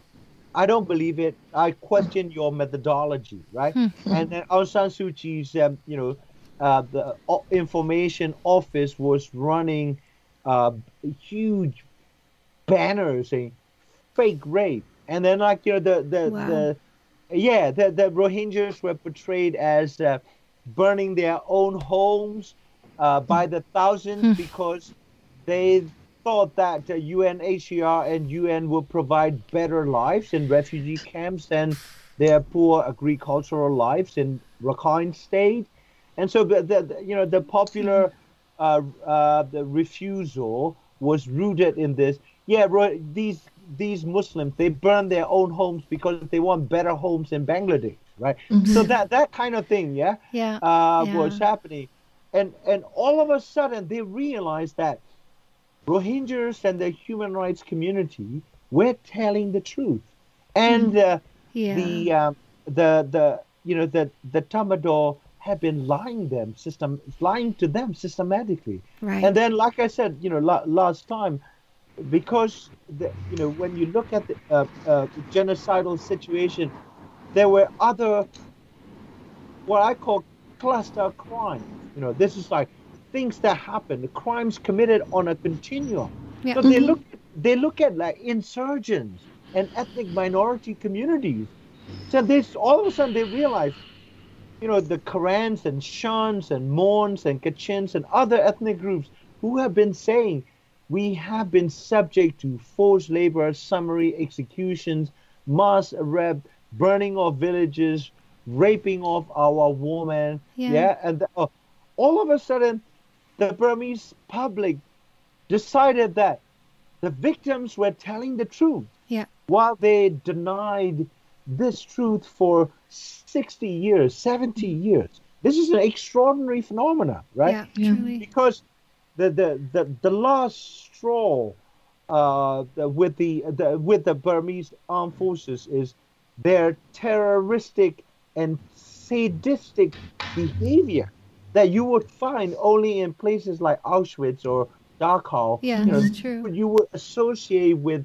"I don't believe it. I question your methodology." Right? Hmm. and then Aung San Suu Kyi's um, you know uh, the uh, information office was running uh, huge banners saying fake rape, and then like you know the the wow. the yeah the the Rohingyas were portrayed as uh, burning their own homes uh, by the thousands hmm. because they thought that uh, UNHCR and UN would provide better lives in refugee camps than their poor agricultural lives in Rakhine State, and so the, the you know the popular uh, uh, the refusal was rooted in this. Yeah, these these Muslims they burn their own homes because they want better homes in Bangladesh, right? Mm-hmm. So that that kind of thing, yeah, yeah, uh, yeah. was happening, and and all of a sudden they realized that Rohingyas and the human rights community were telling the truth, and mm. uh, yeah. the um, the the you know the the Tatmadaw have been lying them system lying to them systematically. Right. And then, like I said, you know, la- last time, because the, you know when you look at the uh, uh, genocidal situation, there were other what I call cluster crimes. You know, this is like things that happen, the crimes committed on a continuum. Yeah. So mm-hmm. they look they look at like insurgents and ethnic minority communities. So this all of a sudden they realize, you know, the Karens and Shans and Mons and Kachins and other ethnic groups who have been saying we have been subject to forced labor, summary executions, mass arrest, burning of villages, raping of our women. Yeah, yeah? and uh, all of a sudden, the Burmese public decided that the victims were telling the truth. Yeah. While they denied this truth for 60 years, 70 years. This is an extraordinary phenomena, right? Yeah, truly. Because the the the, the last straw uh, the, with the, the with the Burmese armed forces is their terroristic and sadistic behavior that you would find only in places like Auschwitz or Dachau. Yeah, you know, that's true. You would associate with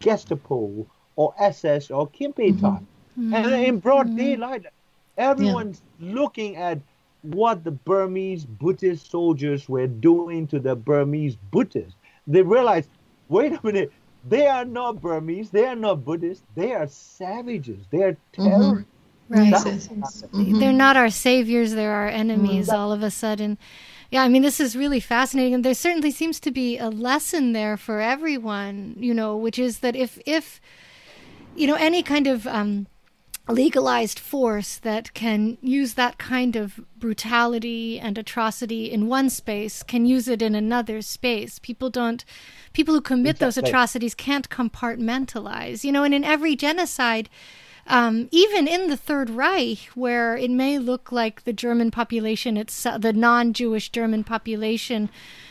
Gestapo or SS or Kempeitai. Mm-hmm. And in broad mm-hmm. daylight, everyone's yeah. looking at what the Burmese Buddhist soldiers were doing to the Burmese Buddhists. They realized, wait a minute, they are not Burmese, they are not Buddhists, they are savages, they are mm-hmm. terrorists. Right. Mm-hmm. They're not our saviors, they're our enemies mm-hmm. all of a sudden. Yeah, I mean, this is really fascinating. And there certainly seems to be a lesson there for everyone, you know, which is that if, if you know, any kind of um, legalized force that can use that kind of brutality and atrocity in one space can use it in another space. People don't, people who commit exactly. those atrocities can't compartmentalize, you know, and in every genocide, um, even in the Third Reich, where it may look like the German population, it's the non-Jewish German population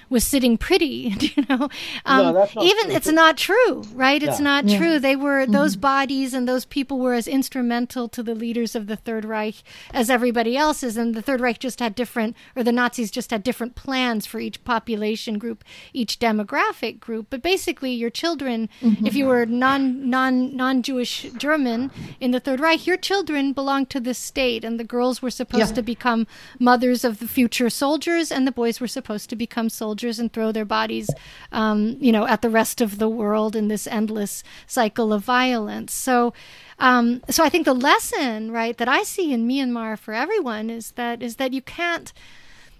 was sitting pretty, you know. Um, no, even true. it's not true, right? It's yeah. not yeah. true. They were mm-hmm. those bodies and those people were as instrumental to the leaders of the Third Reich as everybody else is, and the Third Reich just had different, or the Nazis just had different plans for each population group, each demographic group. But basically, your children, mm-hmm. if you were non non non Jewish German in the Third Reich, your children belonged to the state, and the girls were supposed yeah. to become mothers of the future soldiers, and the boys were supposed to become soldiers soldiers and throw their bodies, um, you know, at the rest of the world in this endless cycle of violence. So, um, so I think the lesson, right, that I see in Myanmar for everyone is that is that you can't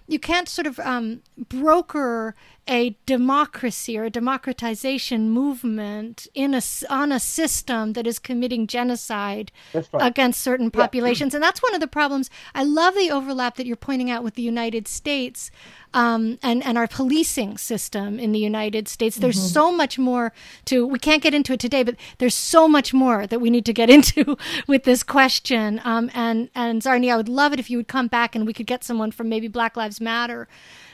you can't sort of um, broker a democracy or a democratization movement in a on a system that is committing genocide right. against certain populations, yeah. and that's one of the problems. I love the overlap that you're pointing out with the United States um, and and our policing system in the United States. There's mm-hmm. so much more to. We can't get into it today, but there's so much more that we need to get into with this question. Um, and and Zarni, I would love it if you would come back and we could get someone from maybe Black Lives Matter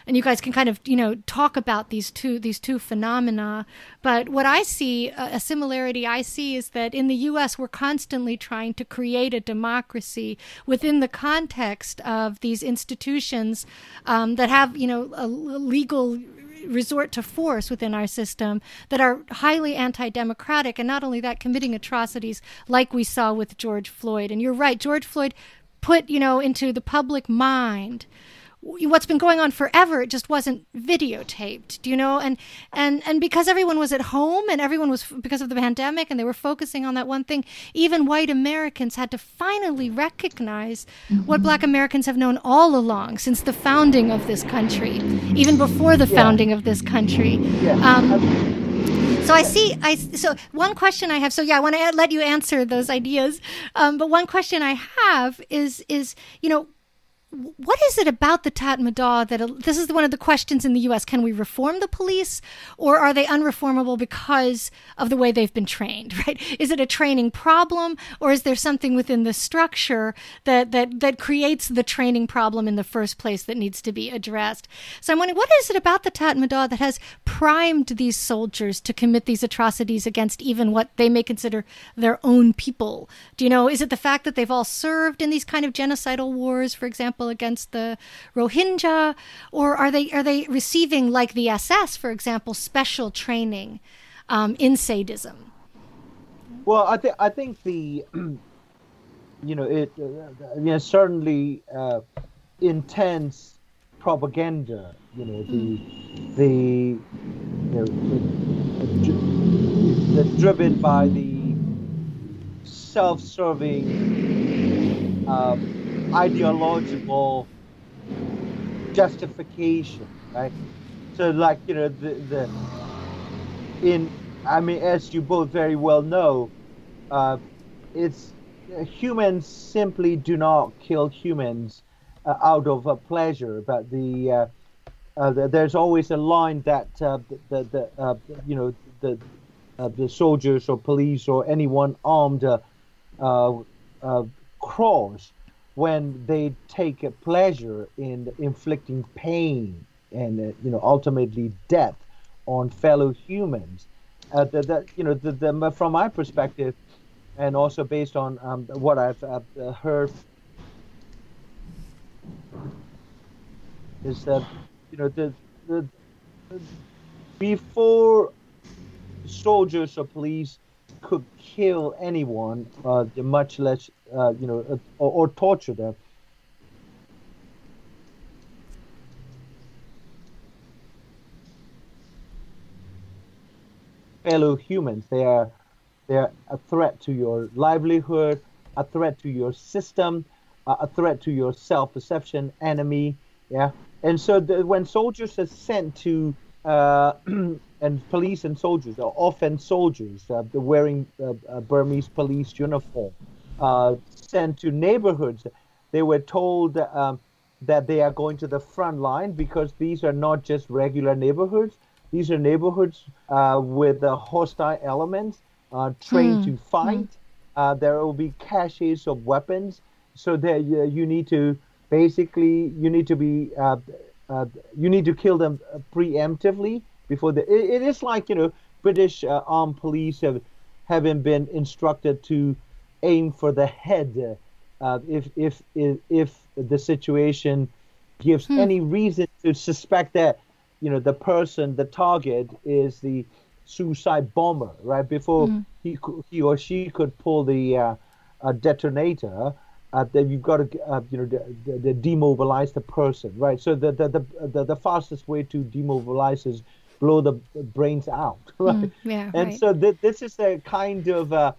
and you guys can kind of you know talk about these two these two phenomena but what i see a similarity i see is that in the us we're constantly trying to create a democracy within the context of these institutions um, that have you know a legal resort to force within our system that are highly anti democratic, and not only that, committing atrocities like we saw with George Floyd. And you're right, George Floyd put, you know, into the public mind what's been going on forever it just wasn't videotaped do you know and and and because everyone was at home and everyone was because of the pandemic and they were focusing on that one thing even white americans had to finally recognize mm-hmm. what black americans have known all along since the founding of this country even before the yeah. founding of this country yeah. um, so I see. I so one question I have. So yeah, I want to let you answer those ideas. Um, but one question I have is is you know what is it about the Tatmadaw that this is one of the questions in the U.S. Can we reform the police, or are they unreformable because of the way they've been trained? Right? Is it a training problem, or is there something within the structure that that that creates the training problem in the first place that needs to be addressed? So I'm wondering, what is it about the Tatmadaw that has primed these soldiers to commit these atrocities against even what they may consider their own people? Do you know? Is it the fact that they've all served in these kind of genocidal wars, for example? Against the Rohingya, or are they are they receiving, like the SS, for example, special training um, in sadism? Well, I think I think the you know it uh, you know certainly uh, intense propaganda. You know the mm. the you know the, the, the driven by the self-serving. Um, ideological justification, right? So, like you know, the the in I mean, as you both very well know, uh, it's uh, humans simply do not kill humans uh, out of a pleasure, but the, uh, uh the, there's always a line that uh, the the, you know the the soldiers or police or anyone armed cross when they take a pleasure in inflicting pain and uh, you know ultimately death on fellow humans. Uh, you know the, the, from my perspective, and also based on um, what I've uh, heard, is that you know the, the before soldiers or police could kill anyone, uh, much less uh, you know, uh, or, or torture them. fellow humans. They are they are a threat to your livelihood, a threat to your system, a threat to your self-perception, enemy. Yeah, and so the, when soldiers are sent to uh, and police and soldiers are often soldiers, uh, wearing uh, Burmese police uniform uh, sent to neighborhoods. They were told um, that they are going to the front line because these are not just regular neighborhoods. These are neighborhoods uh, with uh, hostile elements uh, trained mm. to fight. Mm. there will be caches of weapons, so that you need to basically you need to be uh, you need to kill them preemptively before the. it, it is like you know British armed police have having been instructed to aim for the head uh, if, if, if if the situation gives hmm. any reason to suspect that you know the person the target is the suicide bomber right before hmm. he he or she could pull the uh, detonator uh, then you've got to uh, you know de- de- demobilize the person right so the the, the the the fastest way to demobilize is blow the brains out right mm, yeah, and right. so th- this is a kind of uh,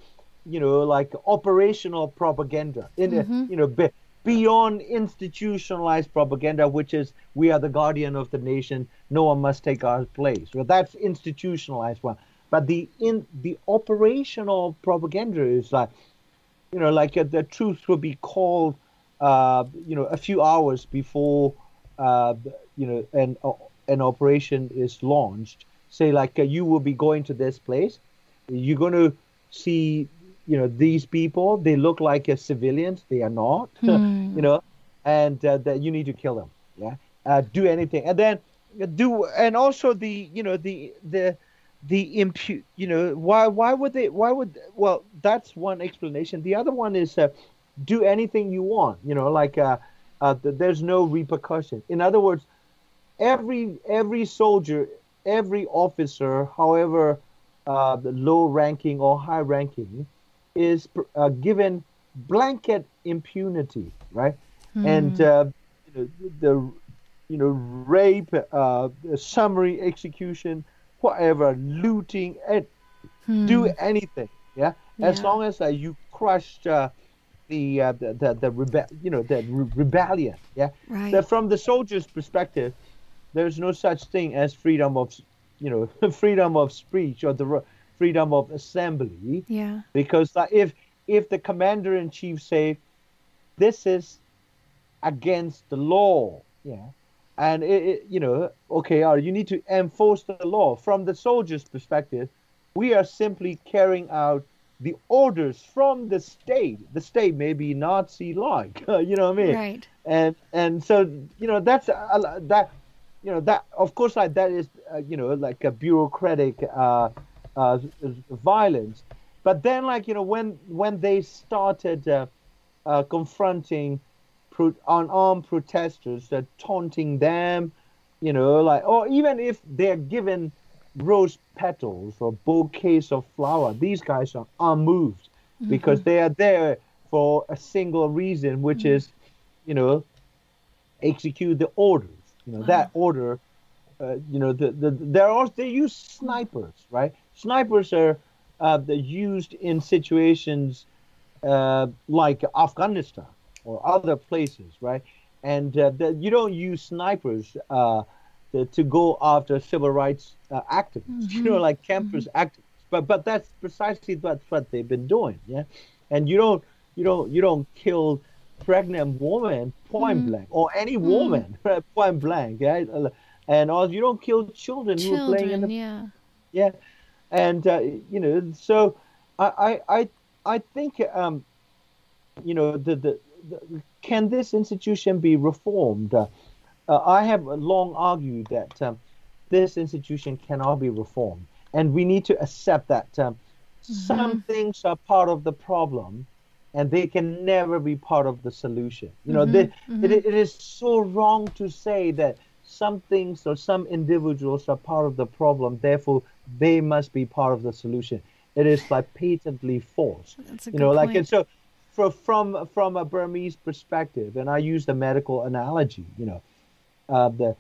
you know, like operational propaganda, in mm-hmm. you know, be, beyond institutionalized propaganda, which is we are the guardian of the nation, no one must take our place. Well, that's institutionalized one. But the in the operational propaganda is like, you know, like uh, the truth will be called, uh, you know, a few hours before, uh, you know, and uh, an operation is launched. Say like uh, you will be going to this place, you're going to see you know these people they look like civilians they are not hmm. you know and uh, that you need to kill them yeah uh, do anything and then do and also the you know the the the impute you know why why would they why would well that's one explanation the other one is uh, do anything you want you know like uh, uh, there's no repercussion in other words every every soldier every officer however uh, low ranking or high ranking is uh, given blanket impunity, right? Mm. And uh, the you know, rape, uh, summary execution, whatever, looting, hmm. do anything. Yeah? yeah, as long as uh, you crushed uh, the, uh, the the the rebe- you know the re- rebellion. Yeah, right. That from the soldier's perspective, there's no such thing as freedom of you know freedom of speech or the freedom of assembly. Yeah. Because if if the commander in chief say this is against the law, yeah, and it, it, you know, okay, or you need to enforce the law from the soldier's perspective. We are simply carrying out the orders from the state. The state may be Nazi-like, you know what I mean? Right. And and so you know that's uh, that you know that of course like that is uh, you know like a bureaucratic uh, uh, violence. But then like you know when when they started uh, uh, confronting pro- unarmed protesters, uh, taunting them, you know like or even if they're given rose petals or bouquets of flower. These guys are unmoved mm-hmm. because they are there for a single reason, which mm-hmm. is, you know, execute the orders. You know, wow. that order, uh, you know, the, the, there are, they use snipers, right? Snipers are uh, used in situations uh, like Afghanistan or other places, right? And uh, the, you don't use snipers uh, to, to go after civil rights uh, activists, mm-hmm. you know, like campus mm-hmm. activists. But but that's precisely what what they've been doing, yeah. And you don't you don't you don't kill pregnant woman point mm-hmm. blank or any mm-hmm. woman point blank, yeah. And also you don't kill children, children who are playing in the yeah yeah. And uh, you know, so I I I think um, you know the, the, the can this institution be reformed? Uh, uh, I have long argued that um, this institution cannot be reformed, and we need to accept that um, mm-hmm. some things are part of the problem, and they can never be part of the solution. You know, mm-hmm. they, mm-hmm. It, it is so wrong to say that some things or some individuals are part of the problem, therefore they must be part of the solution. It is like patently false. That's a you know, like and so for, from from a Burmese perspective, and I use the medical analogy. You know, uh, the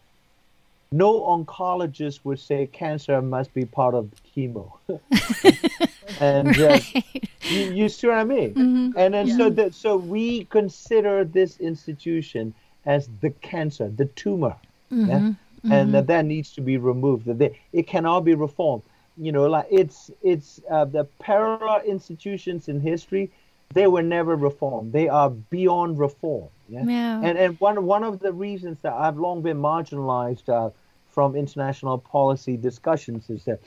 no oncologist would say cancer must be part of chemo. and right. uh, you, you, see what I mean? Mm-hmm. And then yeah. so that so we consider this institution as the cancer, the tumor, mm-hmm. yeah? mm-hmm. and that that needs to be removed. That they, it cannot be reformed. You know, like it's it's uh, the parallel institutions in history. They were never reformed. They are beyond reform. Yeah? yeah. And and one one of the reasons that I've long been marginalized uh, from international policy discussions is that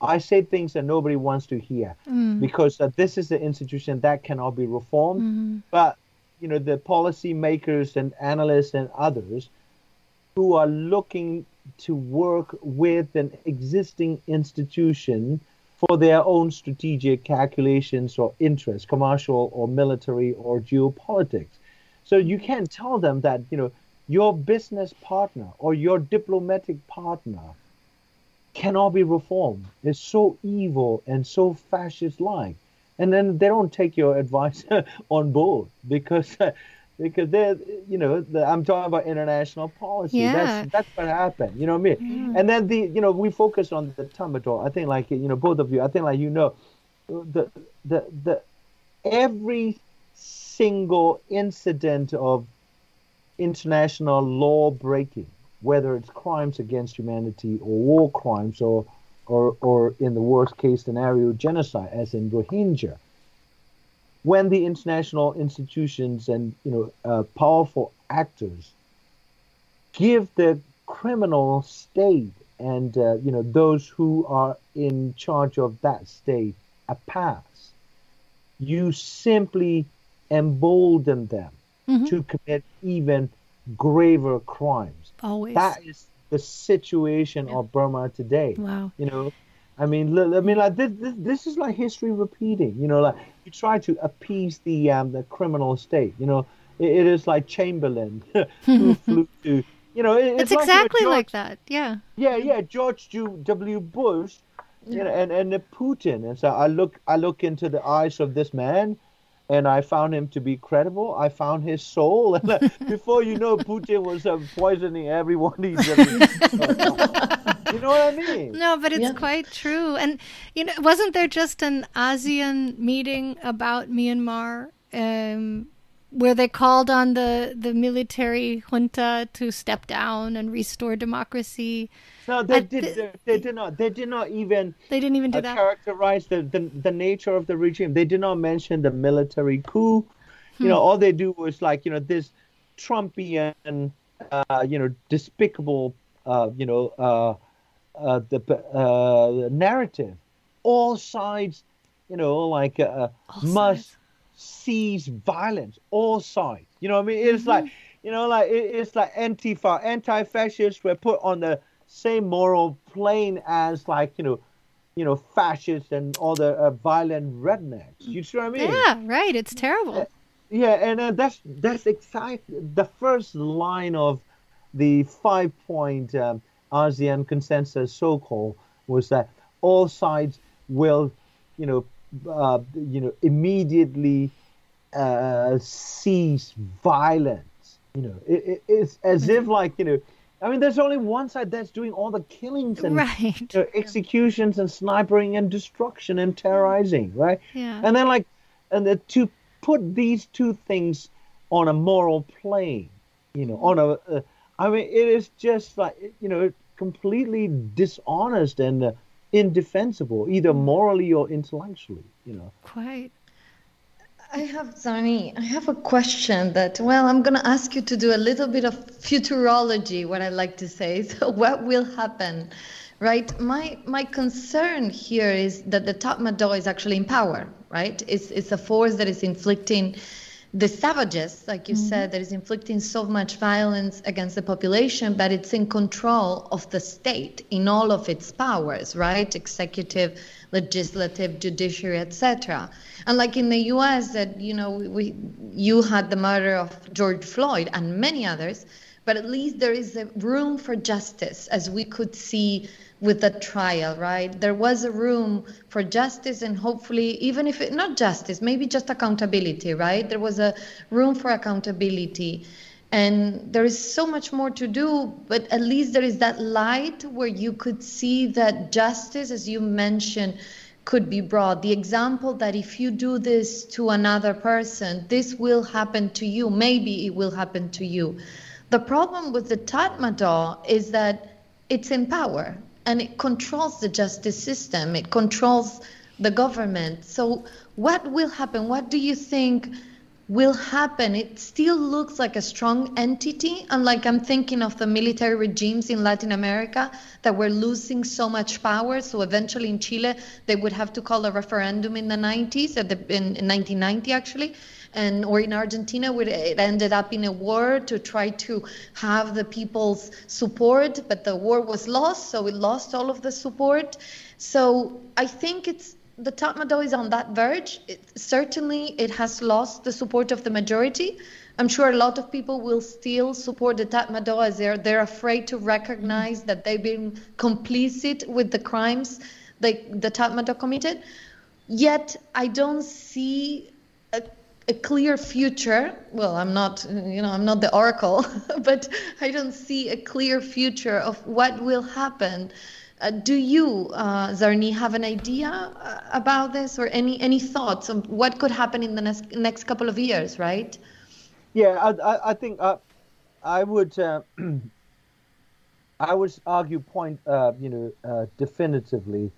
I say things that nobody wants to hear mm. because uh, this is the institution that cannot be reformed. Mm-hmm. But you know the policy makers and analysts and others who are looking to work with an existing institution for their own strategic calculations or interests, commercial or military or geopolitics. So you can't tell them that, you know, your business partner or your diplomatic partner cannot be reformed. It's so evil and so fascist like. And then they don't take your advice on board because because they're you know the, I'm talking about international policy. Yeah. That's that's what happened. You know what I mean? Mm. And then the you know we focus on the Tatmadaw. I think like you know both of you. I think like you know the the the every single incident of international law breaking, whether it's crimes against humanity or war crimes or, or, or in the worst case scenario, genocide, as in Rohingya, when the international institutions and you know uh, powerful actors give the criminal state and uh, you know those who are in charge of that state a pass, you simply embolden them mm-hmm. to commit even graver crimes. Always. That is the situation yeah. of Burma today. Wow. You know, I mean, I mean, like this, this, this is like history repeating. You know, like you try to appease the um, the criminal state. You know, it, it is like Chamberlain who flew to. You know, it, it's, it's exactly like, George, like that. Yeah. Yeah, yeah. George W. Bush, you know, and and Putin, and so I look I look into the eyes of this man, and I found him to be credible. I found his soul, and uh, before you know, Putin was uh, poisoning everyone. He's, you know what I mean? No, but it's yeah. quite true. And you know, wasn't there just an ASEAN meeting about Myanmar? Um, where they called on the, the military junta to step down and restore democracy. No, they did. The, they did not. They did not even. They didn't even do uh, that. Characterize the, the the nature of the regime. They did not mention the military coup. Hmm. You know, hmm. all they do was like you know this Trumpian, uh, you know, despicable, uh, you know, uh, uh, the uh, narrative. All sides, you know, like uh, must. Sees violence, all sides. You know what I mean? It's mm-hmm. like, you know, like it, it's like Antifa, anti-fascists were put on the same moral plane as like, you know, you know, fascists and all the uh, violent rednecks. You see what I mean? Yeah, right. It's terrible. Uh, yeah, and uh, that's that's exactly the first line of the five-point um, ASEAN consensus, so-called, was that all sides will, you know, uh, you know, immediately uh, cease violence. You know, it, it, it's as if mm-hmm. like you know, I mean, there's only one side that's doing all the killings and right. you know, executions and sniping and destruction and terrorizing, right? Yeah. And then like, and the, to put these two things on a moral plane, you know, on a, uh, I mean, it is just like you know, completely dishonest and uh, indefensible, either mm. morally or intellectually. You know. Quite. I have, Zarni. I have a question that, well, I'm going to ask you to do a little bit of futurology, what I like to say. So, what will happen, right? My my concern here is that the Tatmadaw is actually in power, right? It's, it's a force that is inflicting the savages, like you mm-hmm. said, that is inflicting so much violence against the population, but it's in control of the state in all of its powers, right? Executive, legislative, judiciary, etc. And like in the U.S., that you know, we you had the murder of George Floyd and many others, but at least there is a room for justice, as we could see with the trial, right? There was a room for justice and hopefully, even if it not justice, maybe just accountability, right? There was a room for accountability. And there is so much more to do, but at least there is that light where you could see that justice, as you mentioned, could be brought. The example that if you do this to another person, this will happen to you. Maybe it will happen to you. The problem with the Tatmadaw is that it's in power and it controls the justice system, it controls the government. So, what will happen? What do you think will happen? It still looks like a strong entity, unlike I'm thinking of the military regimes in Latin America that were losing so much power. So, eventually in Chile, they would have to call a referendum in the 90s, at the, in, in 1990 actually and or in Argentina where it ended up in a war to try to have the people's support, but the war was lost, so it lost all of the support. So I think it's the Tatmadaw is on that verge. It, certainly, it has lost the support of the majority. I'm sure a lot of people will still support the Tatmadaw as they're they're afraid to recognize that they've been complicit with the crimes they, the Tatmadaw committed. Yet I don't see a a clear future. Well, I'm not, you know, I'm not the oracle, but I don't see a clear future of what will happen. Uh, do you, uh, Zarni, have an idea uh, about this, or any any thoughts on what could happen in the next next couple of years? Right? Yeah, I, I think uh, I would uh, I would argue point uh, you know definitively,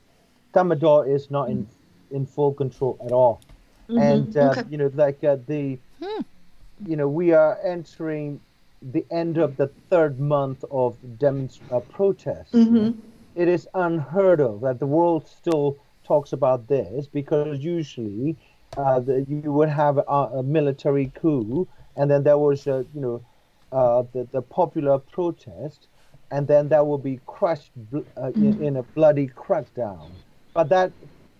Tatmadaw is not in in full control at all. Mm-hmm. And uh, okay. you know, like uh, the, hmm. you know, we are entering the end of the third month of demonst- uh, protest. Mm-hmm. It is unheard of that the world still talks about this because usually uh, the, you would have a, a, military coup, and then there was a, you know, uh, the, the popular protest, and then that will be crushed bl- uh, mm-hmm. in a bloody crackdown. But that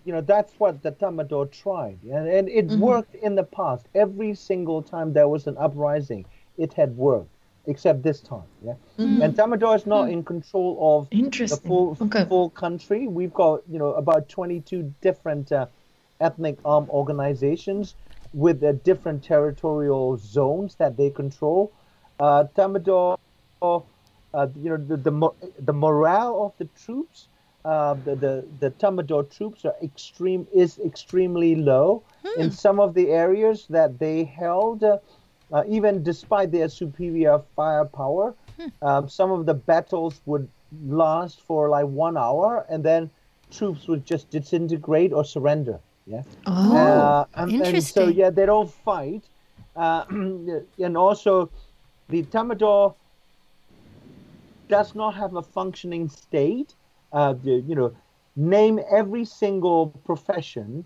you know that's what the Tatmadaw tried, and, and it mm-hmm. worked in the past. Every single time there was an uprising, it had worked, except this time. Yeah, mm-hmm. and Tatmadaw is not mm-hmm. in control of the full okay. full country. We've got you know about 22 different uh, ethnic armed organizations, with the different territorial zones that they control. Uh, Tatmadaw, uh, you know, the, the the morale of the troops, uh, the the the troops are extreme is extremely low in some of the areas that they held. Uh, uh, even despite their superior firepower, um, some of the battles would last for like one hour, and then troops would just disintegrate or surrender. Yeah. Oh, Uh, and, and so yeah, they don't fight, uh, and also the Tatmadaw does not have a functioning state. Uh, you know, name every single profession.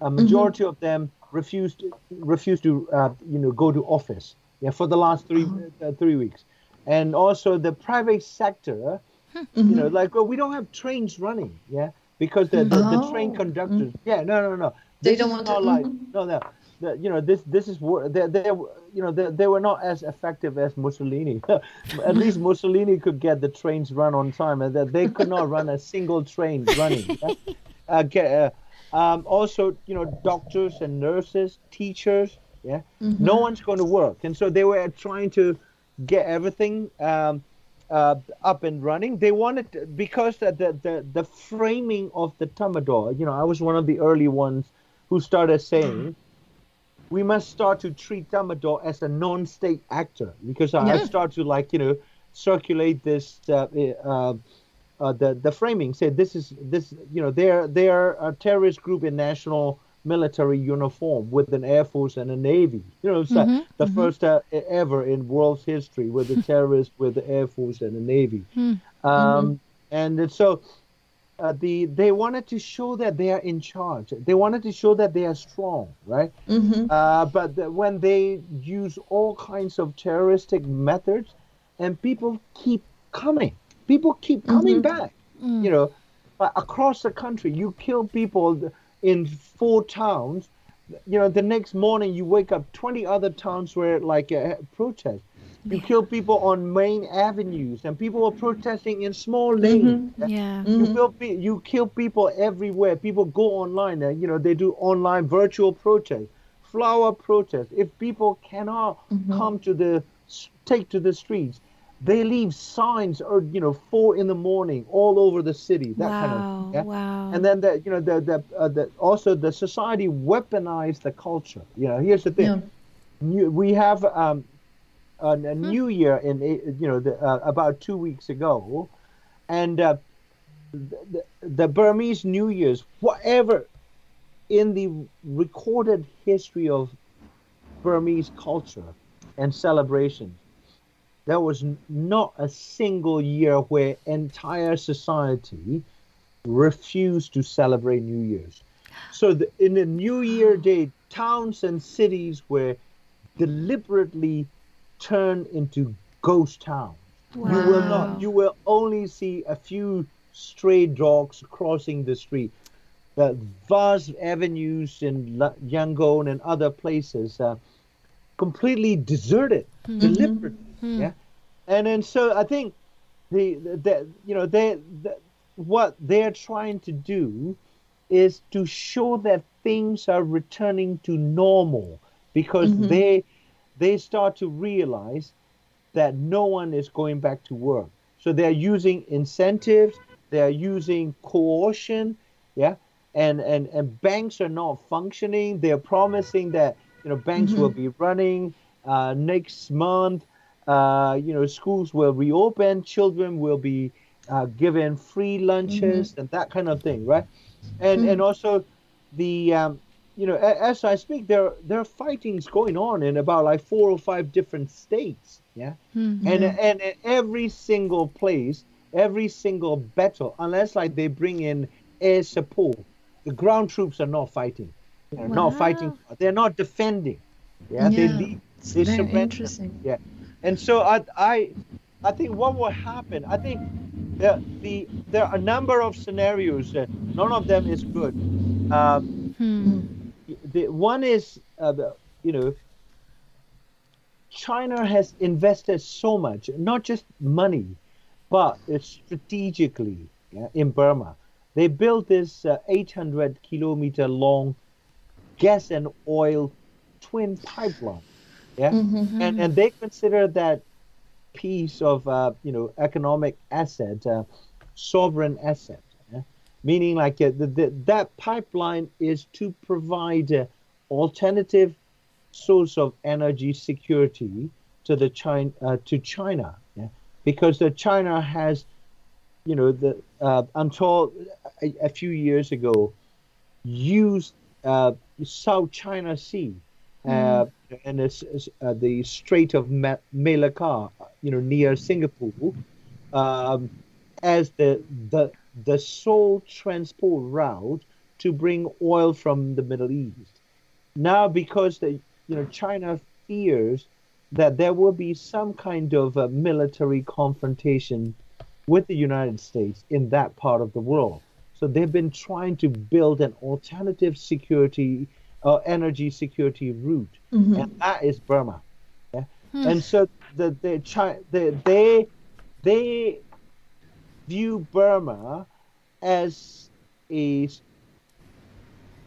A majority of them refuse to refuse to uh, you know go to office. Yeah, for the last three uh, three weeks, and also the private sector. You know, like well, we don't have trains running. Yeah, because the the, the train Oh. conductors. Yeah, no, no, no. They This don't want to- like Mhm. no, no. The, you know, this this is they they you know they, they were not as effective as Mussolini. At least Mussolini could get the trains run on time, and that they could not run a single train running. uh, get, uh, um, also, you know, doctors and nurses, teachers, yeah, no one's going to work, and so they were trying to get everything um, uh, up and running. They wanted to- because the, the the the framing of the Tatmadaw. You know, I was one of the early ones who started saying. We must start to treat Tatmadaw as a non-state actor because I, Yeah. start to like you know circulate this uh, uh, uh, the the framing said this is this you know they're they're a terrorist group in national military uniform with an air force and a navy. You know uh, the first uh, ever in world's history with a terrorist with the air force and a navy. Um, and so uh, the they wanted to show that they are in charge they wanted to show that they are strong right Mm-hmm. uh, but the, when they use all kinds of terroristic methods, and people keep coming, people keep coming back. You know, uh, across the country, you kill people in four towns. You know, the next morning you wake up, twenty other towns were like a protest. You kill people on main avenues, and people were protesting in small lanes. Yeah. You kill pe- you kill people everywhere. People go online. Uh, you know they do online virtual protest, flower protest. If people cannot come to the take to the streets, they leave signs or you know four in the morning all over the city. That kind Wow. of yeah? Wow. And then the you know the the, uh, the also the society weaponized the culture. You know here's the thing. Yeah. New, we have um, a, a New Year in you know the, uh, about two weeks ago, and uh, the, the Burmese New Year's, whatever in the recorded history of Burmese culture and celebration, there was not a single year where entire society refused to celebrate New Year's. So the, in the New Year day, towns and cities were deliberately turned into ghost towns. You will not. You will only see a few stray dogs crossing the street. The vast avenues in La- Yangon and other places are completely deserted, hmm. deliberately. Hmm. Hmm. Yeah, and then so I think the, the, the you know they the, what they're trying to do is to show that things are returning to normal because mm-hmm. they they start to realize that no one is going back to work. So they're using incentives, they're using coercion, yeah, and and and banks are not functioning. They're promising that you know banks will be running uh, next month. Uh, you know, schools will reopen, children will be uh, given free lunches and that kind of thing, right? And and also the um, you know as I speak, there there are fightings going on in about like four or five different states, yeah, and and in every single place, every single battle, unless like they bring in air support, the ground troops are not fighting, they're not fighting, they're not defending, yeah, they Yeah. leave, It's they very surrender. interesting. Yeah, and so I, I, I think what will happen? I think there, the there are a number of scenarios. That none of them is good. Um, Hmm. The one is, uh, the- you know, China has invested so much, not just money, but strategically yeah, in Burma. They built this uh, 800 kilometer long gas and oil twin pipeline. Yeah, mm-hmm. and and they consider that piece of uh, you know economic asset, uh, sovereign asset? Meaning like uh, the, the, that pipeline is to provide uh, alternative source of energy security to the China uh, to China, yeah? because the China has, you know, the uh, until a, a, few years ago, used uh, South China Sea mm. and uh, the Strait of Malacca, you know, near Singapore, um, as the the the sole transport route to bring oil from the Middle East. Now, because the you know China fears that there will be some kind of a military confrontation with the United States in that part of the world. So they've been trying to build an alternative security uh, energy security route, mm-hmm. and that is Burma. Yeah? Hmm. And so the, the, the, they they view Burma as a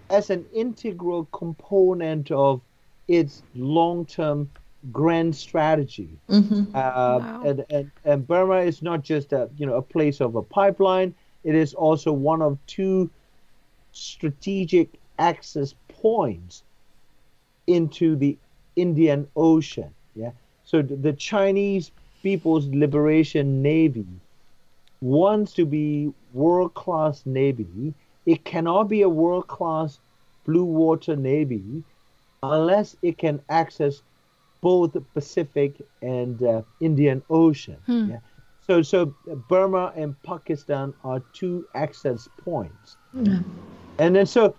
as an integral component of its long-term grand strategy. Mm-hmm. Uh, wow. and, and, and Burma is not just a you know a place of a pipeline. It is also one of two strategic access points into the Indian Ocean. Yeah. So the Chinese People's Liberation Navy wants to be world class navy. It cannot be a world class blue water navy unless it can access both the Pacific and uh, Indian Ocean. Hmm. Yeah. So so Burma and Pakistan are two access points. Yeah. And then so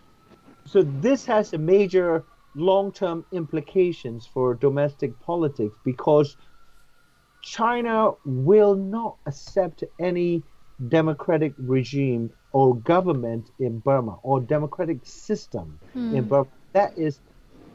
so this has a major long-term implications for domestic politics because China will not accept any democratic regime or government in Burma or democratic system hmm. in Burma that is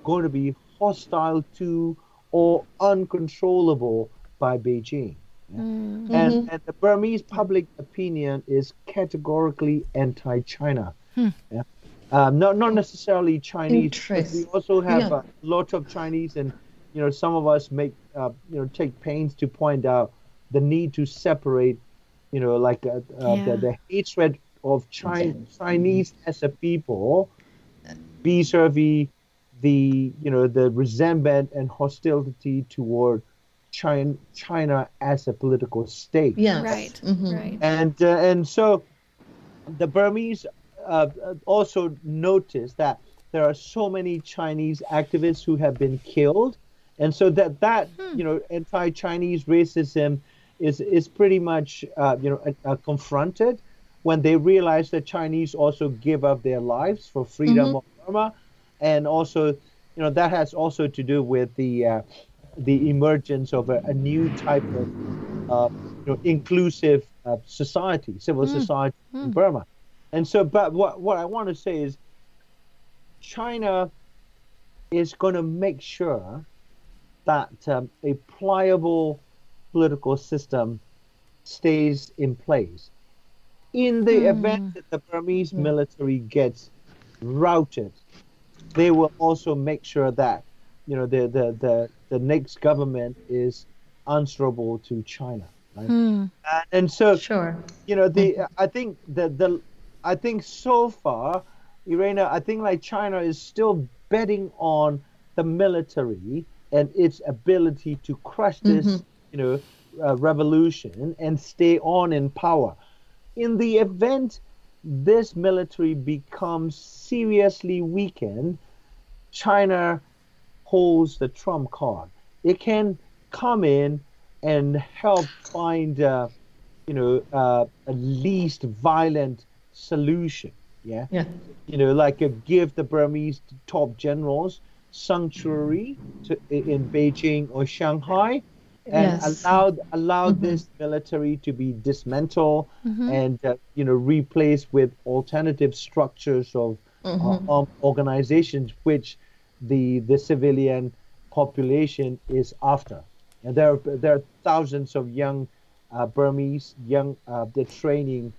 going to be hostile to or uncontrollable by Beijing. Mm-hmm. And, and, the Burmese public opinion is categorically anti-China. Hmm. Yeah? Um, not not necessarily Chinese. we also have yeah. a lot of Chinese, and you know some of us make uh, you know take pains to point out the need to separate, you know, like uh, uh, yeah. the, the, hatred of China, Chinese as a people, vis-a-vis the you know the resentment and hostility toward China, China as a political state. Yeah, right, mm-hmm. right. And uh, and so the Burmese uh, also noticed that there are so many Chinese activists who have been killed, and so that that hmm. you know anti-Chinese racism is is pretty much uh, you know uh, confronted when they realize that Chinese also give up their lives for freedom mm-hmm. of Burma, and also you know that has also to do with the uh, the emergence of a, a new type of uh, you know inclusive uh, society, civil mm. society mm. in Burma. And so, but what, what I want to say is China is going to make sure that um, a pliable political system stays in place. In the mm. event that the Burmese yeah. military gets routed, they will also make sure that you know the the the, the next government is answerable to China. Right? Mm. And, and, so, sure. you know, the I think the the I think so far, Irena, I think like China is still betting on the military and its ability to crush this, mm-hmm. you know, uh, revolution and stay on in power. In the event this military becomes seriously weakened, China holds the trump card. It can come in and help find, uh, you know, uh, a least violent solution. Yeah. Yeah. You know, like a, give the Burmese top generals sanctuary to, in Beijing or Shanghai, and yes. allowed allowed mm-hmm. this military to be dismantled mm-hmm. and uh, you know replaced with alternative structures of mm-hmm. uh, um, organizations which the the civilian population is after. And there are, there are thousands of young uh, Burmese young uh, they're training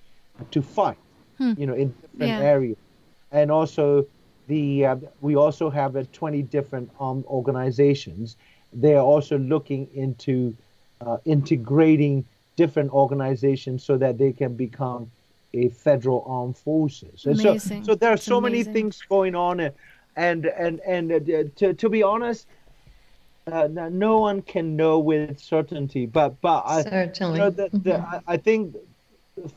to fight hmm. you know, in different yeah. areas. And also, the uh, we also have uh, 20 different armed organizations. They are also looking into uh, integrating different organizations so that they can become a federal armed forces. And Amazing. So, so there are It's so many things going on, and and and, and uh, to to be honest, uh, no- no one can know with certainty. But but I, Certainly. you know, the, the, Mhm. I, I think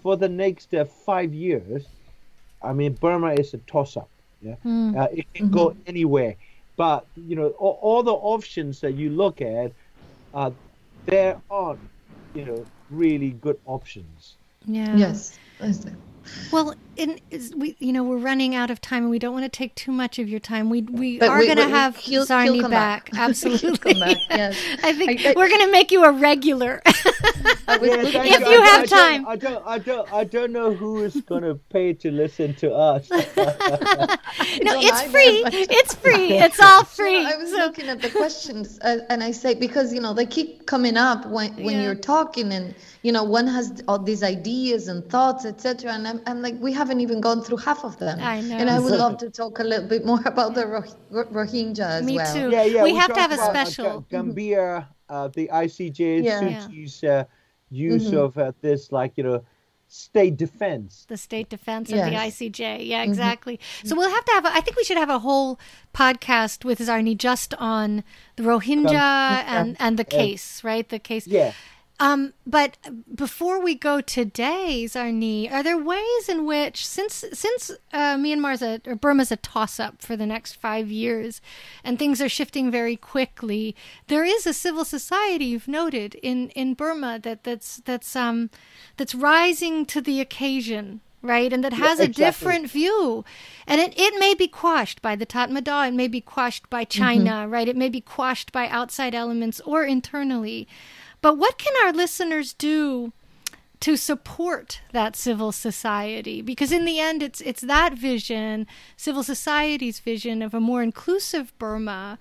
for the next uh, five years, I mean, Burma is a toss-up. Yeah, Mm. uh, it can go anywhere. But you know, all, all the options that you look at, uh, there aren't, you know, really good options. Yeah. Yes. Yes. Well, in is we you know we're running out of time and we don't want to take too much of your time. We we But are going to have he'll- he'll Zarni back. back. Absolutely. He'll come back, yes. I think I- I- we're going to make you a regular. I was Yeah, looking If at you I- have I don't- time. I don't, I don't, I don't know who is going to pay to listen to us. no, don't it's free. It's free. It's all free. I was So- looking at the questions uh, and I say because you know they keep coming up when when Yeah. you're talking and you know one has all these ideas and thoughts etc and I'm, I'm like we haven't even gone through half of them I know. and I would love to talk a little bit more about the Roh- Roh- Rohingya as Me well too. yeah, yeah. We have to have a about, uh, special. Ga- Gambia, uh, the ICJ, Yeah. Suu Kyi's uh, use Mm-hmm. of uh, this, like you know, state defense. the state defense of the ICJ. Yeah, exactly. So we'll have to have. A, I think we should have a whole podcast with Zarni just on the Rohingya and and the case, right? The case. Yeah. Um, but before we go today, Zarni, are there ways in which, since since uh, Myanmar's a or Burma's a toss-up for the next five years, and things are shifting very quickly, there is a civil society you've noted in in Burma that that's that's um that's rising to the occasion. Right, and that has a exactly. different view, and it, it may be quashed by the Tatmadaw, it may be quashed by China, right? It may be quashed by outside elements or internally. But what can our listeners do to support that civil society? Because in the end, it's it's that vision, civil society's vision of a more inclusive Burma.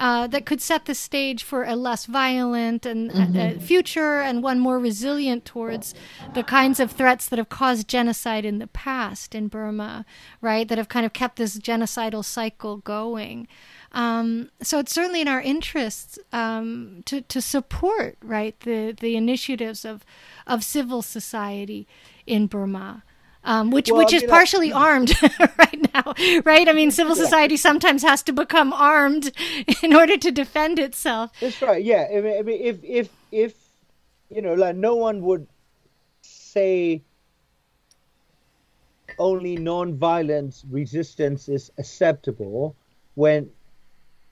Uh, that could set the stage for a less violent and uh, uh, future and one more resilient towards the kinds of threats that have caused genocide in the past in Burma, right? That have kind of kept this genocidal cycle going. Um, so it's certainly in our interests um, to to support right the the initiatives of of civil society in Burma. Um, which Well, which I is I- partially armed right now, right? I mean, civil society sometimes has to become armed in order to defend itself. That's right. Yeah. I mean, I mean, if if if you know, like, no one would say only non-violent resistance is acceptable when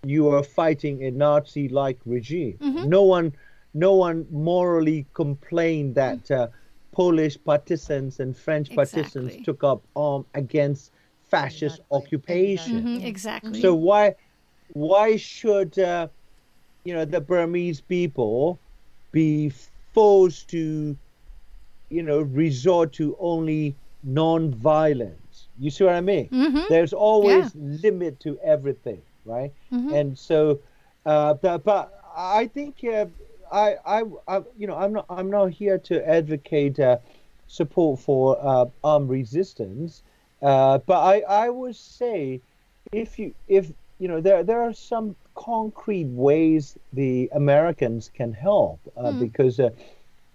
you are fighting a Nazi-like regime. Mm-hmm. No one, no one morally complained that uh, Polish partisans and French partisans Exactly. took up arm against fascist Exactly. occupation. Mhm, exactly. So why why should uh, you know the Burmese people be forced to you know resort to only non-violence? You see what I mean? Mhm. There's always limit to everything, right? Mhm. And so, uh, but, but I think uh, I, I I you know I'm not I'm not here to advocate uh, support for uh, armed resistance. Uh, but I, I would say if you if you know there there are some concrete ways the Americans can help uh, because uh,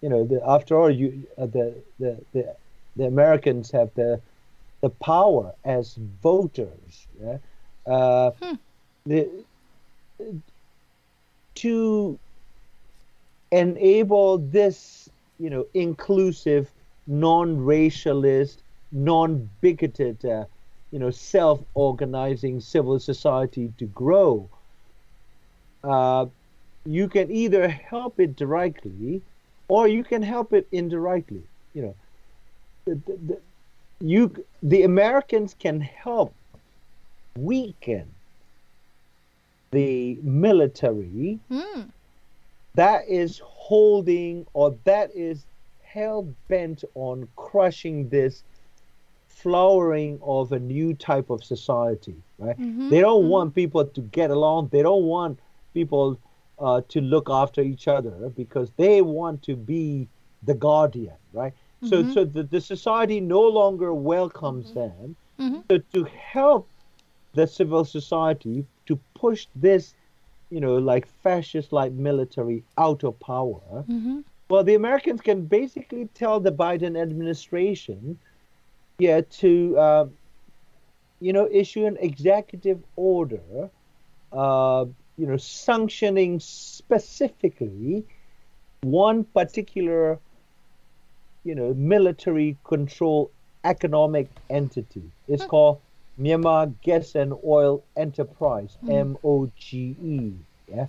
you know the, after all you uh, the, the the the Americans have the the power as voters yeah? uh, the, to enable this you know inclusive non-racialist non-bigoted uh, you know self-organizing civil society to grow uh, you can either help it directly or you can help it indirectly. You know the, the, you the americans can help weaken the military Mm. that is holding or that is hell bent on crushing this flowering of a new type of society right? Mhm, they don't want people to get along. They don't want people uh, to look after each other because they want to be the guardian right? So so the, the society no longer welcomes them. Mhm. so to help the civil society to push this, you know, like fascist like military out of power, Mm-hmm. well, the Americans can basically tell the Biden administration, yeah, to, uh, you know, issue an executive order, uh, you know, sanctioning specifically one particular, you know, military control economic entity. It's called Myanmar Gas and Oil Enterprise, MOGE. Yeah,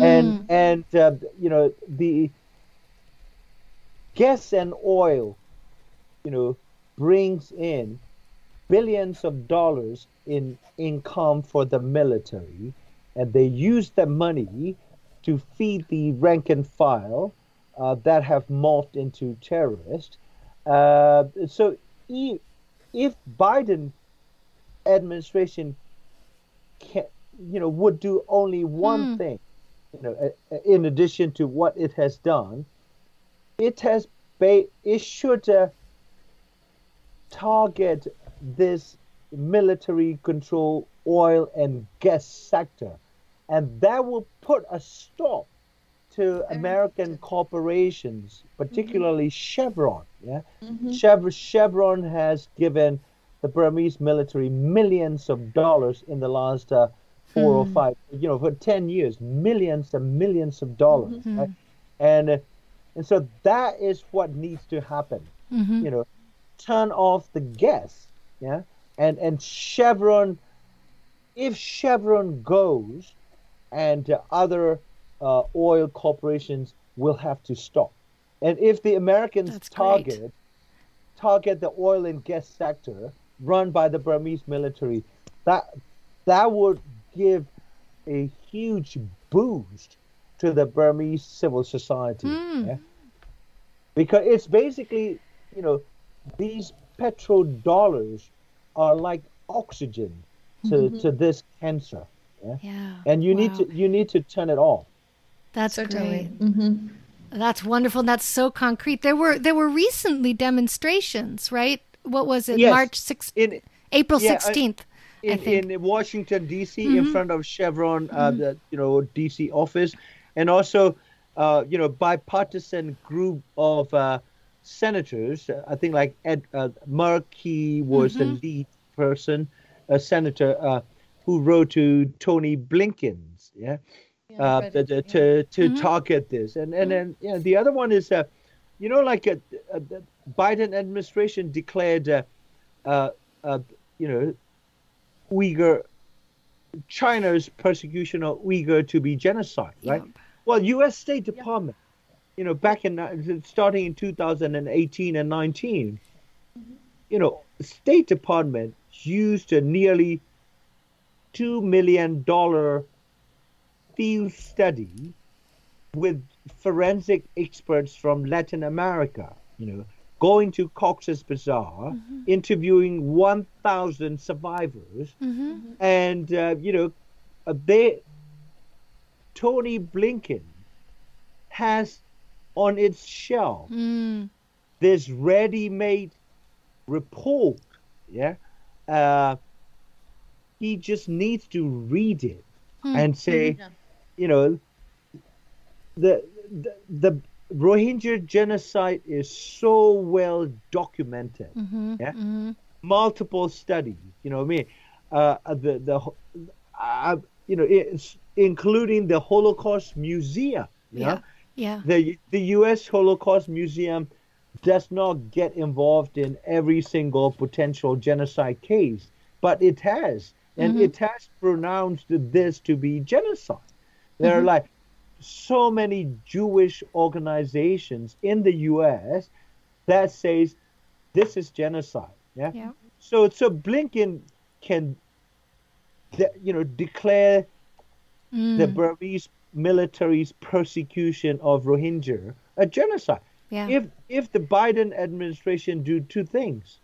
and and uh, you know the gas and oil, you know, brings in billions of dollars in income for the military, and they use the money to feed the rank and file uh, that have morphed into terrorists. Uh, so, e- if Biden administration can, you know, would do only one hmm. thing, you know, in addition to what it has done, it has ba- it should uh, target this military control oil and gas sector. And that will put a stop to American corporations, mm-hmm. particularly Chevron. Yeah, mm-hmm. Chev- Chevron has given the Burmese military millions of dollars in the last uh, four or five, you know, for ten years, millions and millions of dollars, right? and uh, and so that is what needs to happen. You know, turn off the gas, yeah, and and Chevron. If Chevron goes, and uh, other uh, oil corporations will have to stop. And if the Americans That's great. target target the oil and gas sector run by the Burmese military, that that would give a huge boost to the Burmese civil society. yeah? Because it's basically, you know, these petrodollars are like oxygen to, to this cancer. Yeah? Yeah. and you need to you need to turn it off. That's Certainly. great. hmm That's wonderful. And that's so concrete. There were there were recently demonstrations, right? What was it? Yes. March 6th, In April yeah, 16th. I in, think. Mm-hmm. in Washington D.C. in front of Chevron, uh, the you know D.C. office, and also uh, you know bipartisan group of uh, senators. uh, I think like Ed uh, Markey was the Mm-hmm. lead person, a senator uh, who wrote to Tony Blinken's, yeah, uh, the- the- yeah. to to Mm-hmm. target this, and and then you know, the other one is, uh, you know, like uh, uh, the Biden administration declared, uh, uh, uh, you know, Uyghur, China's persecution of Uyghur to be genocide, right? Yep. Well, U.S. State Department, you know, back in uh, starting in 2018 and 19, you know, State Department used a nearly two million dollar field study with forensic experts from Latin America, you know, going to Cox's Bazar, interviewing 1,000 survivors, and uh, you know, uh, they Tony Blinken has on its shelf Mm, this ready-made report. Yeah, uh, he just needs to read it and say, Yeah. you know, the, the the Rohingya genocide is so well documented. yeah, multiple studies. You know what I mean? Uh, the the uh, you know it's including the Holocaust Museum. You know? yeah. the the U.S. Holocaust Museum does not get involved in every single potential genocide case, but it has, and it has pronounced this to be genocide. They're like so many Jewish organizations in the U.S. that says this is genocide. Yeah. Yeah. So so Blinken can, de- you know, declare mm. the Burmese military's persecution of Rohingya a genocide. Yeah. If if the Biden administration do two things,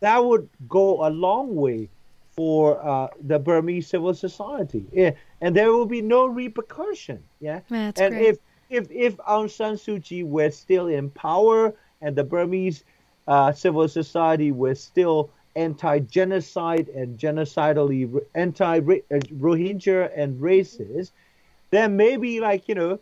that would go a long way for uh, the Burmese civil society. Yeah, and there will be no repercussion. Yeah, That's and great. if if if Aung San Suu Kyi were still in power and the Burmese uh, civil society was still anti-genocide and genocidally anti-Rohingya and racist, then maybe like you know,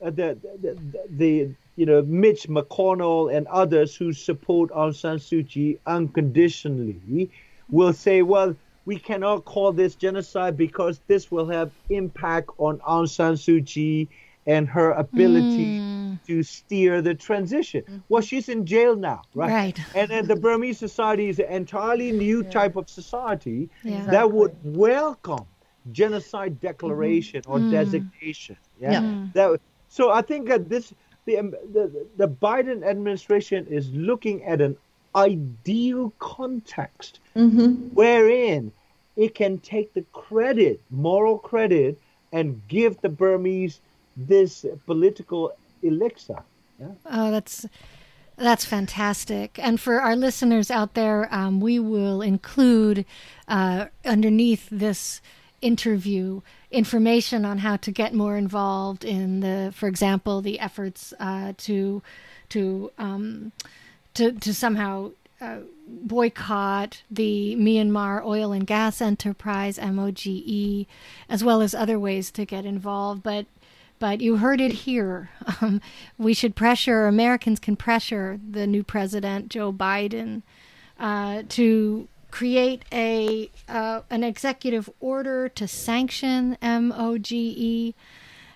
uh, the, the, the, the you know Mitch McConnell and others who support Aung San Suu Kyi unconditionally will say, well, we cannot call this genocide because this will have impact on Aung San Suu Kyi and her ability mm. to steer the transition. Mm-hmm. Well, she's in jail now, right? Right. And then the Burmese society is an entirely new yeah. type of society yeah. that would welcome genocide declaration mm-hmm. or mm. designation. Yeah. yeah. Mm. That, so I think that this the, the the Biden administration is looking at an ideal context mm-hmm. wherein it can take the credit, moral credit, and give the Burmese this political elixir. Yeah? Oh, that's that's fantastic. And for our listeners out there, um, we will include uh, underneath this interview information on how to get more involved in the, for example, the efforts uh, to to um, to to somehow uh, boycott the Myanmar oil and gas enterprise MOGE, as well as other ways to get involved. But but you heard it here. Um, we should pressure, Americans can pressure the new president, Joe Biden, uh, to create a uh, an executive order to sanction MOGE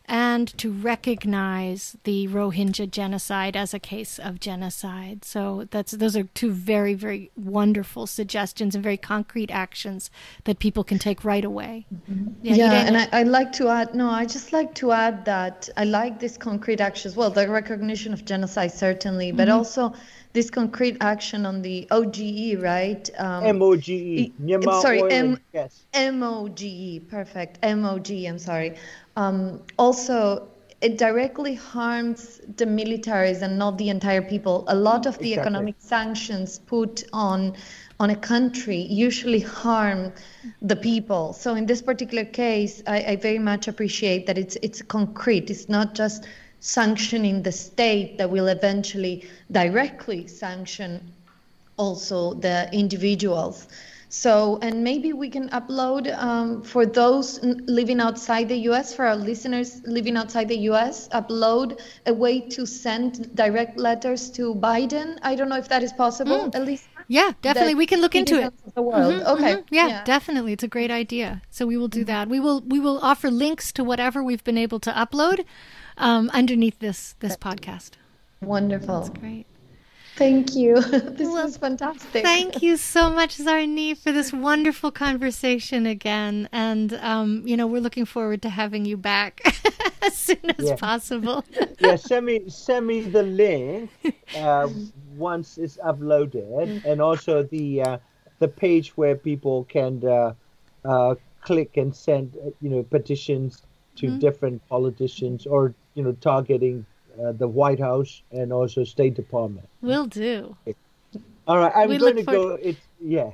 and to recognize the Rohingya genocide as a case of genocide. So that's those are two very very wonderful suggestions and very concrete actions that people can take right away. Mm-hmm. Yeah, yeah and I, I'd like to add no, I just like to add that I like this concrete actions. Well, the recognition of genocide certainly, but mm-hmm. also this concrete action on the OGE, right? Um, MOGE. Myanmar sorry, M- yes. MOGE. Perfect. MOGE. I'm sorry. Um, also, it directly harms the militaries and not the entire people. A lot of the exactly. economic sanctions put on on a country usually harm the people. So in this particular case, I, I very much appreciate that it's it's concrete. It's not just sanctioning the state that will eventually directly sanction also the individuals. So, and maybe we can upload um, for those living outside the US, for our listeners living outside the US, upload a way to send direct letters to Biden. I don't know if that is possible, mm. at least. Yeah, definitely. We can look into it. The world. Mm-hmm, okay. Mm-hmm. Yeah, yeah, definitely. It's a great idea. So we will do mm-hmm. that. We will we will offer links to whatever we've been able to upload um, underneath this this podcast. Wonderful. That's great. Thank you. this well, was fantastic. Thank you so much, Zarni, for this wonderful conversation again. And, um, you know, we're looking forward to having you back as soon as yeah. possible. yeah, send me, send me the link uh, once it's uploaded and also the, uh, the page where people can uh, uh click and send, uh, you know, petitions to mm-hmm. different politicians or you know targeting uh, the White House and also State Department. Will do. All right, I'm we going to go. It's yeah.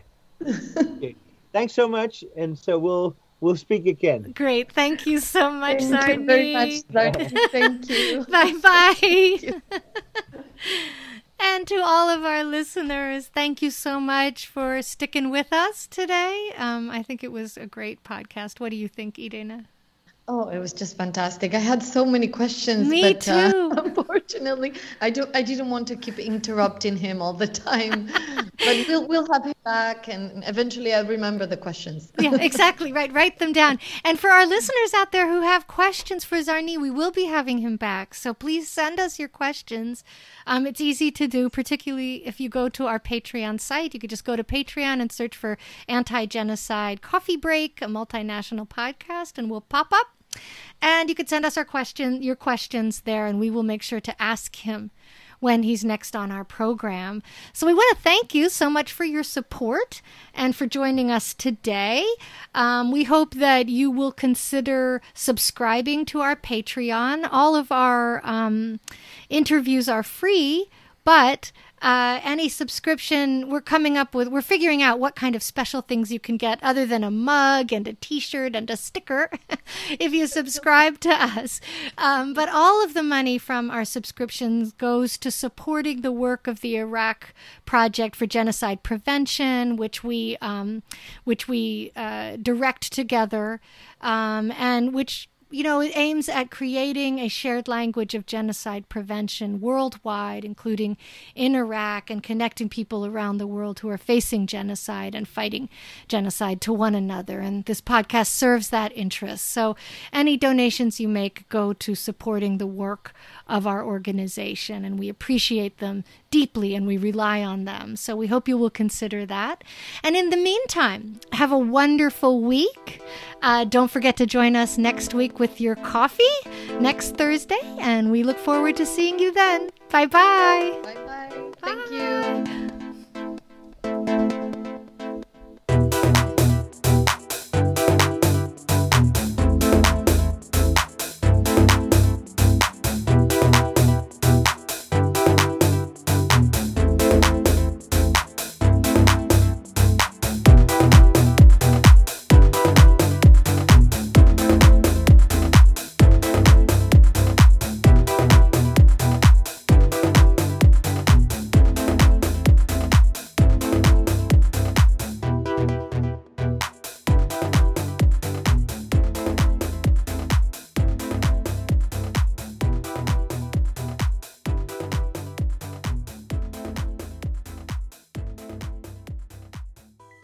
okay. Thanks so much, and so we'll we'll speak again. Great, thank you so much, Thank Zarni. you very much, Zarni. Thank you. bye bye. and to all of our listeners, thank you so much for sticking with us today. Um, I think it was a great podcast. What do you think, Irena? Oh, it was just fantastic. I had so many questions, Me but uh, too. Uh, unfortunately, I do I didn't want to keep interrupting him all the time. but we'll we'll have him back, and eventually I'll remember the questions. yeah, exactly. Right, write them down. And for our listeners out there who have questions for Zarni, we will be having him back. So please send us your questions. Um, it's easy to do, particularly if you go to our Patreon site. You could just go to Patreon and search for Anti Genocide Coffee Break, a multinational podcast, and we'll pop up. And you could send us our question, your questions there, and we will make sure to ask him when he's next on our program. So we want to thank you so much for your support and for joining us today. Um, we hope that you will consider subscribing to our Patreon. All of our um, interviews are free, but uh, any subscription, we're coming up with, we're figuring out what kind of special things you can get other than a mug and a t shirt and a sticker if you subscribe to us. Um, but all of the money from our subscriptions goes to supporting the work of the Iraq Project for Genocide Prevention, which we, um, which we uh, direct together um, and which you know, it aims at creating a shared language of genocide prevention worldwide, including in Iraq, and connecting people around the world who are facing genocide and fighting genocide to one another. And this podcast serves that interest. So any donations you make go to supporting the work of our organization, and we appreciate them deeply and we rely on them. So we hope you will consider that. And in the meantime, have a wonderful week. Uh, don't forget to join us next week with your coffee next Thursday, and we look forward to seeing you then. Bye-bye. Bye bye. Thank you.